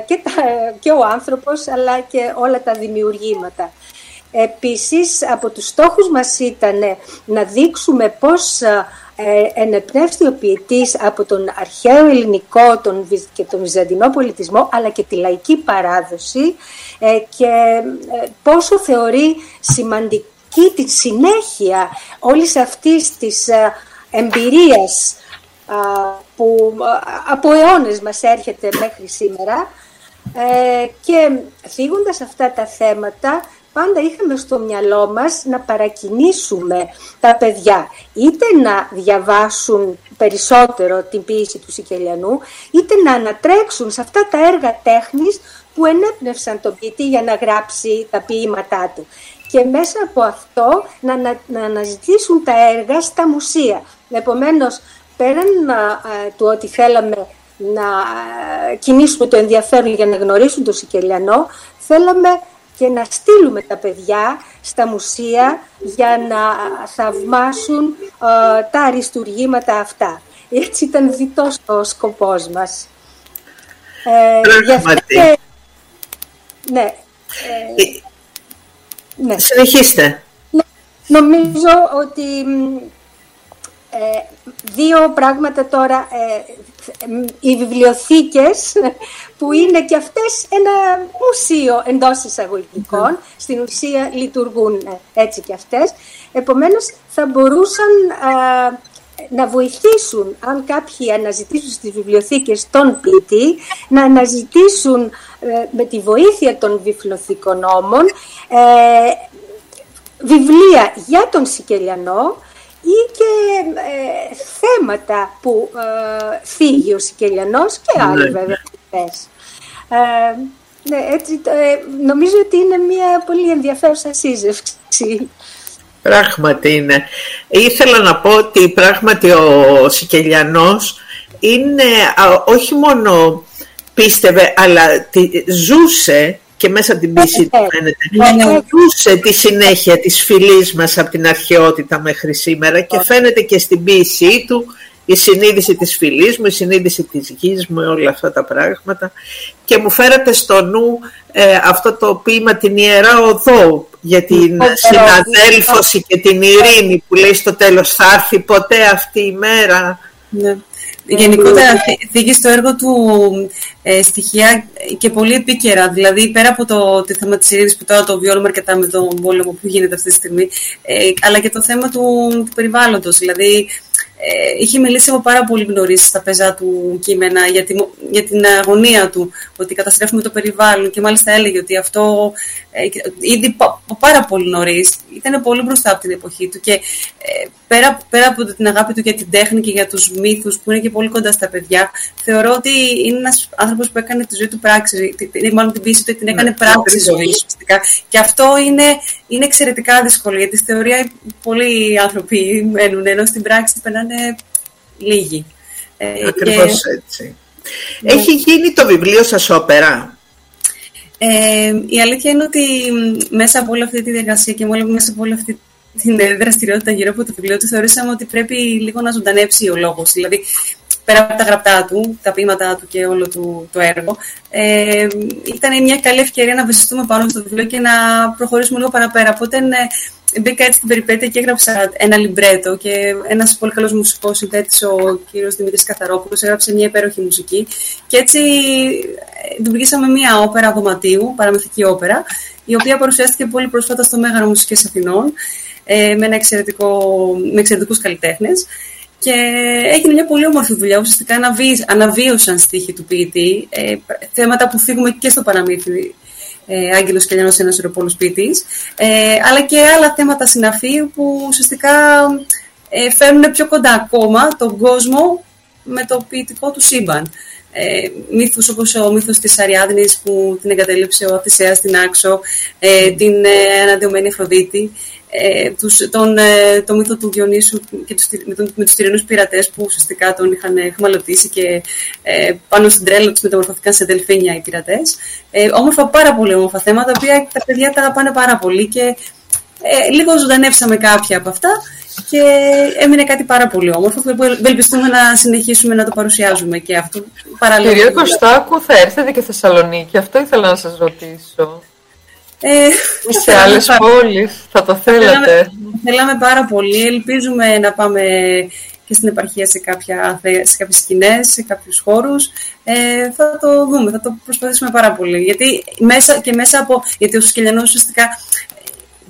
D: και, τα, και ο άνθρωπος, αλλά και όλα τα δημιουργήματα. Επίσης, από τους στόχους μας ήταν να δείξουμε πώς ε, ενεπνεύστη ο ποιητής από τον αρχαίο ελληνικό τον, και τον βυζαντινό πολιτισμό αλλά και τη λαϊκή παράδοση ε, και ε, πόσο θεωρεί σημαντική τη συνέχεια όλης αυτής της εμπειρίας που από αιώνες μας έρχεται μέχρι σήμερα. Και θίγοντας αυτά τα θέματα πάντα είχαμε στο μυαλό μας να παρακινήσουμε τα παιδιά είτε να διαβάσουν περισσότερο την ποίηση του Σικελιανού είτε να ανατρέξουν σε αυτά τα έργα τέχνης που ενέπνευσαν τον ποιητή για να γράψει τα ποίηματά του. Και μέσα από αυτό να, να, να αναζητήσουν τα έργα στα μουσεία. Επομένως, πέραν του ότι θέλαμε να κινήσουμε το ενδιαφέρον για να γνωρίσουν το Σικελιανό, θέλαμε και να στείλουμε τα παιδιά στα μουσεία για να θαυμάσουν ε, τα αριστουργήματα αυτά. Έτσι ήταν διτός ο σκοπός μας.
A: Ε,
D: ναι. Ε,
A: ναι. Συνεχίστε.
D: Νομίζω ότι ε, δύο πράγματα τώρα, ε, οι βιβλιοθήκες που είναι και αυτές ένα μουσείο εντός εισαγωγικών, στην ουσία λειτουργούν ε, έτσι και αυτές. Επομένως θα μπορούσαν να βοηθήσουν αν κάποιοι αναζητήσουν στις βιβλιοθήκες τον ποιητή, να αναζητήσουν με τη βοήθεια των βιβλιοθηκονόμων βιβλία για τον Σικελιανό, ή και ε, θέματα που ε, φύγει ο Σικελιανός και άλλοι ναι. βέβαια ε, ναι, έτσι, ε, νομίζω ότι είναι μια πολύ ενδιαφέρουσα σύζευξη.
A: Πράγματι είναι. Ήθελα να πω ότι πράγματι ο Σικελιανός είναι όχι μόνο πίστευε αλλά ζούσε και μέσα την πίστη του φαίνεται. Ζούσε τη συνέχεια της φυλής μας από την αρχαιότητα μέχρι σήμερα και φαίνεται και στην ποίησή του η συνείδηση της φυλής μου, η συνείδηση της γης μου, όλα αυτά τα πράγματα. Και μου φέρατε στο νου ε, αυτό το ποίημα την Ιερά Οδό για την συναδέλφωση και την ειρήνη που λέει στο τέλος θα έρθει ποτέ αυτή η μέρα.
G: Ναι. Γενικότερα θίγει στο έργο του ε, στοιχεία και πολύ επίκαιρα. Δηλαδή, πέρα από το, το θέμα της ειρήνη που τώρα το βιώνουμε αρκετά με τον πόλεμο που γίνεται αυτή τη στιγμή, ε, αλλά και το θέμα του, του περιβάλλοντος. Δηλαδή, ε, είχε μιλήσει από πάρα πολύ νωρίς στα πεζά του κείμενα για, τη, για την αγωνία του, ότι καταστρέφουμε το περιβάλλον και μάλιστα έλεγε ότι αυτό ε, ήδη πάρα πολύ νωρίς ήταν πολύ μπροστά από την εποχή του και ε, πέρα, πέρα από την αγάπη του για την τέχνη και για τους μύθους που είναι και πολύ κοντά στα παιδιά, θεωρώ ότι είναι ένας άνθρωπος που έκανε τη ζωή του πράξη, μάλλον την πίστη του την έκανε ναι, πράξη ζωής ουσιαστικά. Και αυτό είναι, είναι εξαιρετικά δύσκολο, γιατί στη θεωρία πολλοί άνθρωποι μένουν, ενώ στην πράξη περνάνε λίγοι.
A: Ε, Ακριβώς έτσι. Ναι. Έχει γίνει το βιβλίο σας όπερα;
G: Ε, η αλήθεια είναι ότι μέσα από όλη αυτή τη διαδικασία και μέσα από όλη αυτή την δραστηριότητα γύρω από το βιβλίο του θεωρήσαμε ότι πρέπει λίγο να ζωντανέψει ο λόγος. Δηλαδή, πέρα από τα γραπτά του, τα ποίηματά του και όλο του το έργο, ε, ήταν μια καλή ευκαιρία να βασιστούμε πάνω στο βιβλίο και να προχωρήσουμε λίγο παραπέρα. Οπότε ναι, μπήκα έτσι στην περιπέτεια και έγραψα ένα λιμπρέτο και ένας πολύ καλός μουσικός συνθέτης, ο κύριος Δημήτρης Καθαρόπουλος, έγραψε μια υπέροχη μουσική. Και έτσι ε, δημιουργήσαμε μια όπερα δωματίου, παραμυθική όπερα, η οποία παρουσιάστηκε πολύ πρόσφατα στο Μέγαρο Μουσικής Αθηνών ε, με, ένα εξαιρετικό, με εξαιρετικούς καλλιτέχνες. Και έγινε μια πολύ όμορφη δουλειά. Ουσιαστικά αναβίωσαν στίχοι του ποιητή. Ε, θέματα που θίγουμε και στο παραμύθι ε, Άγγελος Κελιανός, ένας Ιεροπόλος ποιητής. Ε, αλλά και άλλα θέματα συναφή που ουσιαστικά ε, φέρνουν πιο κοντά ακόμα τον κόσμο με το ποιητικό του σύμπαν. Ε, μύθους όπως ο μύθος της Αριάδνης που την εγκατέλειψε ο Αθησέας στην Άξο, ε, την ε, αναδεωμένη Αφροδίτη ε, τους, τον, ε, το μύθο του Διονύσου και τους, με, τον, με τους τυρινούς πειρατές που ουσιαστικά τον είχαν χμαλωτήσει και ε, πάνω στην τρέλα τους μεταμορφωθήκαν σε δελφίνια οι πειρατές. Ε, όμορφα, πάρα πολύ όμορφα θέματα, τα οποία τα παιδιά τα πάνε πάρα πολύ και ε, λίγο ζωντανεύσαμε κάποια από αυτά και έμεινε κάτι πάρα πολύ όμορφο που ευελπιστούμε να συνεχίσουμε να το παρουσιάζουμε και αυτό
B: παράλληλα. Κυρία Κωστάκου, θα έρθετε και Θεσσαλονίκη, αυτό ήθελα να σας ρωτήσω. Ε, σε άλλες πόλεις, θα το θέλατε.
G: Θέλαμε, πάρα πολύ. Ελπίζουμε να πάμε και στην επαρχία σε, κάποια, σε κάποιες σκηνές, σε κάποιους χώρους. Ε, θα το δούμε, θα το προσπαθήσουμε πάρα πολύ. Γιατί μέσα, και μέσα από, γιατί ο Σουσκελιανός ουσιαστικά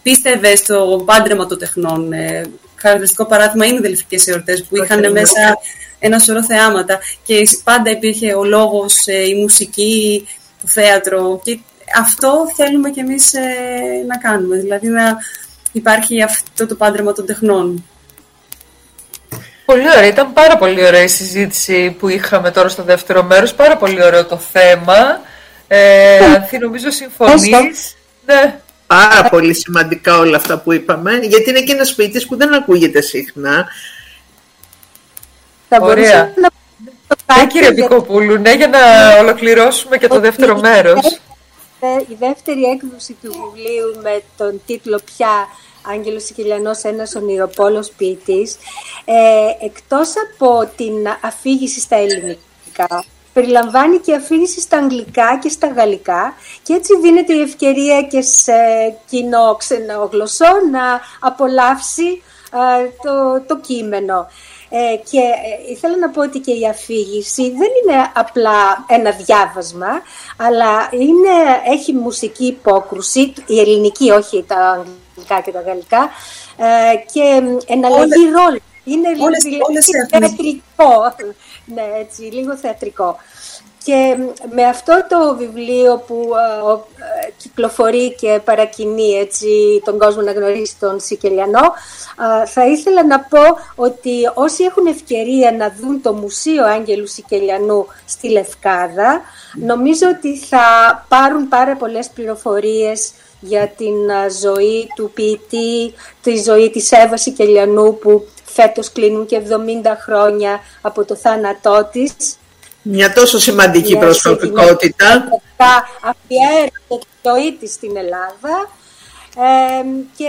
G: πίστευε στο πάντρεμα των τεχνών. Ε, χαρακτηριστικό παράδειγμα είναι οι δελφικές εορτές που είχαν μέσα ένα σωρό θεάματα και πάντα υπήρχε ο λόγος, ε, η μουσική, το θέατρο και αυτό θέλουμε κι εμείς ε, να κάνουμε, δηλαδή να υπάρχει αυτό το πάντρεμα των τεχνών.
B: Πολύ ωραία. Ήταν πάρα πολύ ωραία η συζήτηση που είχαμε τώρα στο δεύτερο μέρος. Πάρα πολύ ωραίο το θέμα. Ε, Ανθή, νομίζω συμφωνείς. Ναι.
A: Πάρα πολύ σημαντικά όλα αυτά που είπαμε, γιατί είναι και ένας ποιητής που δεν ακούγεται συχνά.
B: Θα ωραία. Να... Ναι, κύριε Πικοπούλου, ναι, για να ολοκληρώσουμε και το δεύτερο μέρος
D: η δεύτερη έκδοση του βιβλίου με τον τίτλο πια Άγγελος Σικελιανός, ένας ονειροπόλος ποιητής, ε, εκτός από την αφήγηση στα ελληνικά, περιλαμβάνει και αφήγηση στα αγγλικά και στα γαλλικά και έτσι δίνεται η ευκαιρία και σε κοινό ξενογλωσσό να απολαύσει ε, το, το κείμενο. Ε, και ε, ήθελα να πω ότι και η αφήγηση δεν είναι απλά ένα διάβασμα, αλλά είναι, έχει μουσική υπόκρουση, η ελληνική, όχι τα αγγλικά και τα γαλλικά, ε, και εναλλαγή ρόλου. Είναι όλες, λίγο όλες θεατρικό. ναι, έτσι, λίγο θεατρικό. Και με αυτό το βιβλίο που ε, κυκλοφορεί και παρακινεί έτσι, τον κόσμο να γνωρίσει τον Σικελιανό, θα ήθελα να πω ότι όσοι έχουν ευκαιρία να δουν το Μουσείο Άγγελου Σικελιανού στη Λευκάδα, νομίζω ότι θα πάρουν πάρα πολλές πληροφορίες για την ζωή του ποιητή, τη ζωή της Εύα Σικελιανού που φέτος κλείνουν και 70 χρόνια από το θάνατό της
A: μια τόσο σημαντική προσωπικότητα.
D: Αφιέρωσε τη ζωή της στην Ελλάδα και,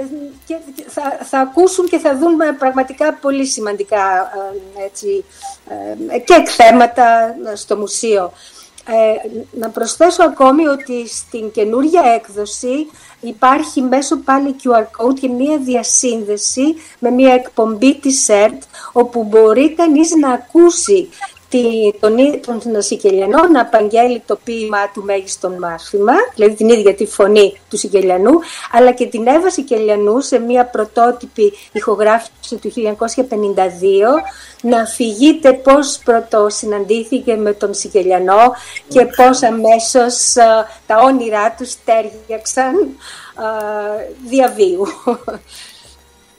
D: ε, και θα, θα ακούσουν και θα δουν πραγματικά πολύ σημαντικά έτσι, και θέματα στο μουσείο. Ε, να προσθέσω ακόμη ότι στην καινούρια έκδοση υπάρχει μέσω πάλι QR code και μία διασύνδεση με μία εκπομπή της ΕΡΤ όπου μπορεί κανείς να ακούσει τον, τον Σικελιανό να απαγγέλει το ποίημα του μέγιστον μάθημα, δηλαδή την ίδια τη φωνή του Σικελιανού, αλλά και την Εύα Σικελιανού σε μια πρωτότυπη ηχογράφηση του 1952, να αφηγείται πώς πρώτο συναντήθηκε με τον Σικελιανό και πώς αμέσως τα όνειρά τους τέριαξαν διαβίου.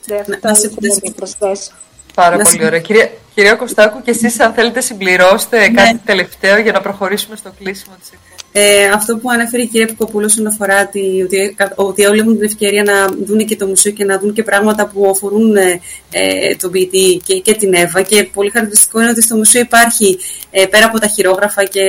D: Ναι, αυτό να, να προσθέσω.
B: Πάρα πολύ ωραία. Κυρία, κυρία Κωστάκου, και εσείς αν θέλετε συμπληρώστε ναι. κάτι τελευταίο για να προχωρήσουμε στο κλείσιμο της εκπομπής.
G: Ε, αυτό που ανέφερε η κυρία Πικοπούλου όσον αφορά τη, ότι, ότι όλοι έχουν την ευκαιρία να δουν και το μουσείο και να δουν και πράγματα που αφορούν ε, ε τον ποιητή και, και την Εύα. Και πολύ χαρακτηριστικό είναι ότι στο μουσείο υπάρχει, ε, πέρα από τα χειρόγραφα και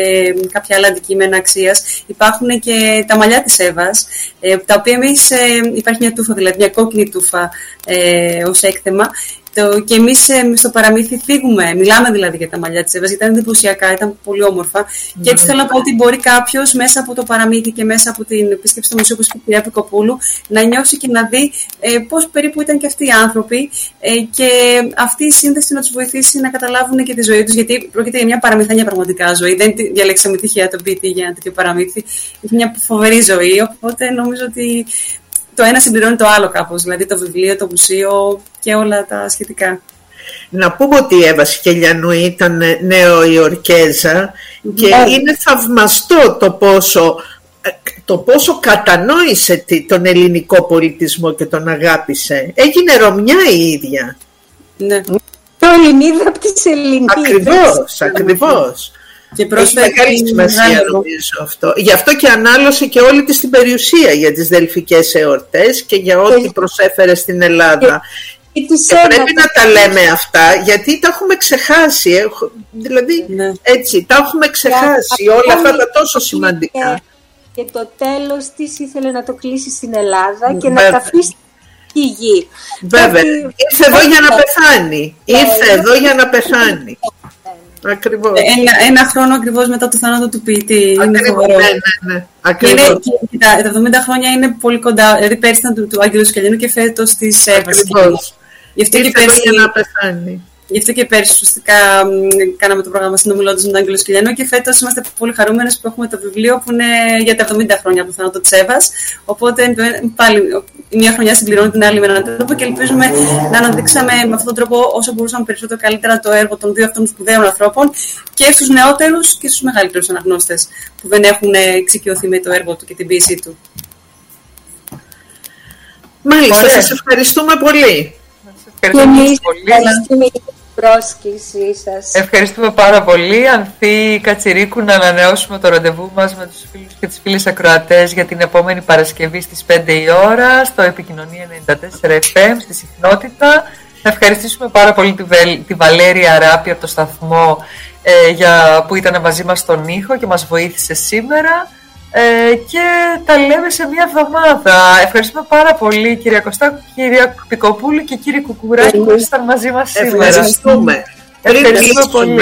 G: κάποια άλλα αντικείμενα αξίας, υπάρχουν και τα μαλλιά της Εύας, ε, τα οποία εμείς υπάρχει μια τούφα, δηλαδή μια κόκκινη τούφα ε, ως έκθεμα, το, και εμείς ε, στο παραμύθι φύγουμε. Μιλάμε δηλαδή για τα μαλλιά της Εύας, γιατί ήταν εντυπωσιακά, ήταν πολύ όμορφα. Mm. Και έτσι θέλω να πω ότι μπορεί κάποιος μέσα από το παραμύθι και μέσα από την επίσκεψη στο Μουσείο που η κυρία Πικοπούλου να νιώσει και να δει ε, πώς περίπου ήταν και αυτοί οι άνθρωποι ε, και αυτή η σύνδεση να τους βοηθήσει να καταλάβουν και τη ζωή τους, γιατί πρόκειται για μια παραμυθάνια πραγματικά ζωή. Δεν διαλέξαμε τυχαία τον ποιητή για ένα τέτοιο παραμύθι. Είναι μια φοβερή ζωή. Οπότε νομίζω ότι το ένα συμπληρώνει το άλλο κάπως, δηλαδή το βιβλίο, το μουσείο και όλα τα σχετικά.
A: Να πούμε ότι η Εύα Σκελιανού ήταν νέο Ιορκέζα και ναι. είναι θαυμαστό το πόσο, το πόσο κατανόησε τον ελληνικό πολιτισμό και τον αγάπησε. Έγινε Ρωμιά η ίδια.
D: Ναι. Το Ελληνίδα από τις Ελληνίδες.
A: Ακριβώς, ακριβώς. Και πρόσφατα μεγάλη σημασία νομίζω αυτό. Γι' αυτό και ανάλωσε και όλη της την περιουσία για τις δελφικές εορτές και για ό,τι προσέφερε στην Ελλάδα. Και, και πρέπει να τα λέμε αυτά γιατί τα έχουμε ξεχάσει. Δηλαδή ναι. έτσι, τα έχουμε ξεχάσει όλα αυτά τα τόσο σημαντικά.
D: Και, το τέλος της ήθελε να το κλείσει στην Ελλάδα και να τα αφήσει στη γη.
A: Βέβαια. Ήρθε εδώ για να πεθάνει. Ήρθε εδώ για να πεθάνει. Ακριβώς.
G: Ένα, ένα χρόνο ακριβώς μετά το θάνατο του ποιητή.
A: Ακριβώς, είναι ναι, ναι, ναι. Ακριβώς. Είναι,
G: και, τα, 70 χρόνια είναι πολύ κοντά. Δηλαδή πέρσι ήταν του, του Άγγελου Σκαλίνου και φέτος της Εύα.
A: Γι' αυτό και πέρσι. Για να πεθάνει.
G: Γι' αυτό και πέρσι ουσιαστικά κάναμε το πρόγραμμα συνομιλώντας με τον Άγγελο Σκυλιανό και φέτος είμαστε πολύ χαρούμενοι που έχουμε το βιβλίο που είναι για τα 70 χρόνια από το θάνατο της Εύας. Οπότε πάλι η μία χρονιά συμπληρώνει την άλλη με έναν τρόπο και ελπίζουμε να αναδείξαμε με αυτόν τον τρόπο όσο μπορούσαμε περισσότερο καλύτερα το έργο των δύο αυτών σπουδαίων ανθρώπων και στους νεότερους και στους μεγαλύτερους αναγνώστες που δεν έχουν εξοικειωθεί με το έργο του και την ποιησή του.
A: Μάλιστα, σας ευχαριστούμε πολύ.
D: Ευχαριστούμε πολύ πρόσκλησή σας.
B: Ευχαριστούμε πάρα πολύ. Ανθή Κατσιρίκου να ανανεώσουμε το ραντεβού μας με τους φίλους και τις φίλες ακροατές για την επόμενη Παρασκευή στις 5 η ώρα στο Επικοινωνία 94 FM στη συχνότητα. Να ευχαριστήσουμε πάρα πολύ τη, τη Βαλέρια Ράπη από το σταθμό ε, για, που ήταν μαζί μας στον ήχο και μας βοήθησε σήμερα. Ε, και τα λέμε σε μια εβδομάδα. Ευχαριστούμε πάρα πολύ κυρία Κωστάκου, κυρία Πικοπούλου και κύριε Κουκουράκη που ήσασταν μαζί μας σήμερα.
A: Ευχαριστούμε. Ευχαριστούμε πολύ.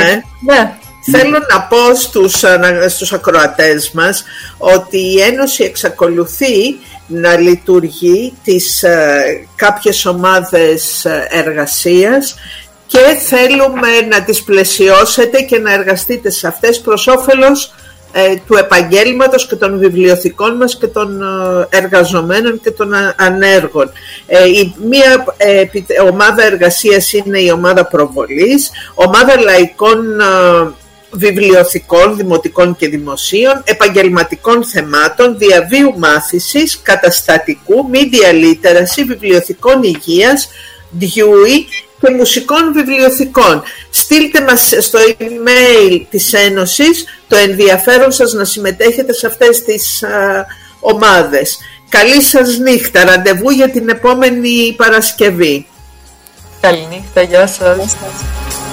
A: Ναι. Θέλω να πω στους, στους ακροατές μας ότι η Ένωση εξακολουθεί να λειτουργεί τις ε, κάποιες ομάδες ε, εργασίας και θέλουμε να τις πλαισιώσετε και να εργαστείτε σε αυτές προς όφελος ε, του επαγγέλματος και των βιβλιοθηκών μας και των ε, εργαζομένων και των ανέργων. Ε, η μία ομάδα εργασίας είναι η ομάδα προβολής, ομάδα λαϊκών βιβλιοθηκών, δημοτικών και δημοσίων, επαγγελματικών θεμάτων, διαβίου μάθησης, καταστατικού, media literacy, βιβλιοθηκών υγείας, Dewey και μουσικών βιβλιοθηκών. Στείλτε μας στο email της Ένωσης το ενδιαφέρον σας να συμμετέχετε σε αυτές τις α, ομάδες. Καλή σας νύχτα, ραντεβού για την επόμενη Παρασκευή.
B: Καληνύχτα, γεια σας. Γεια σας.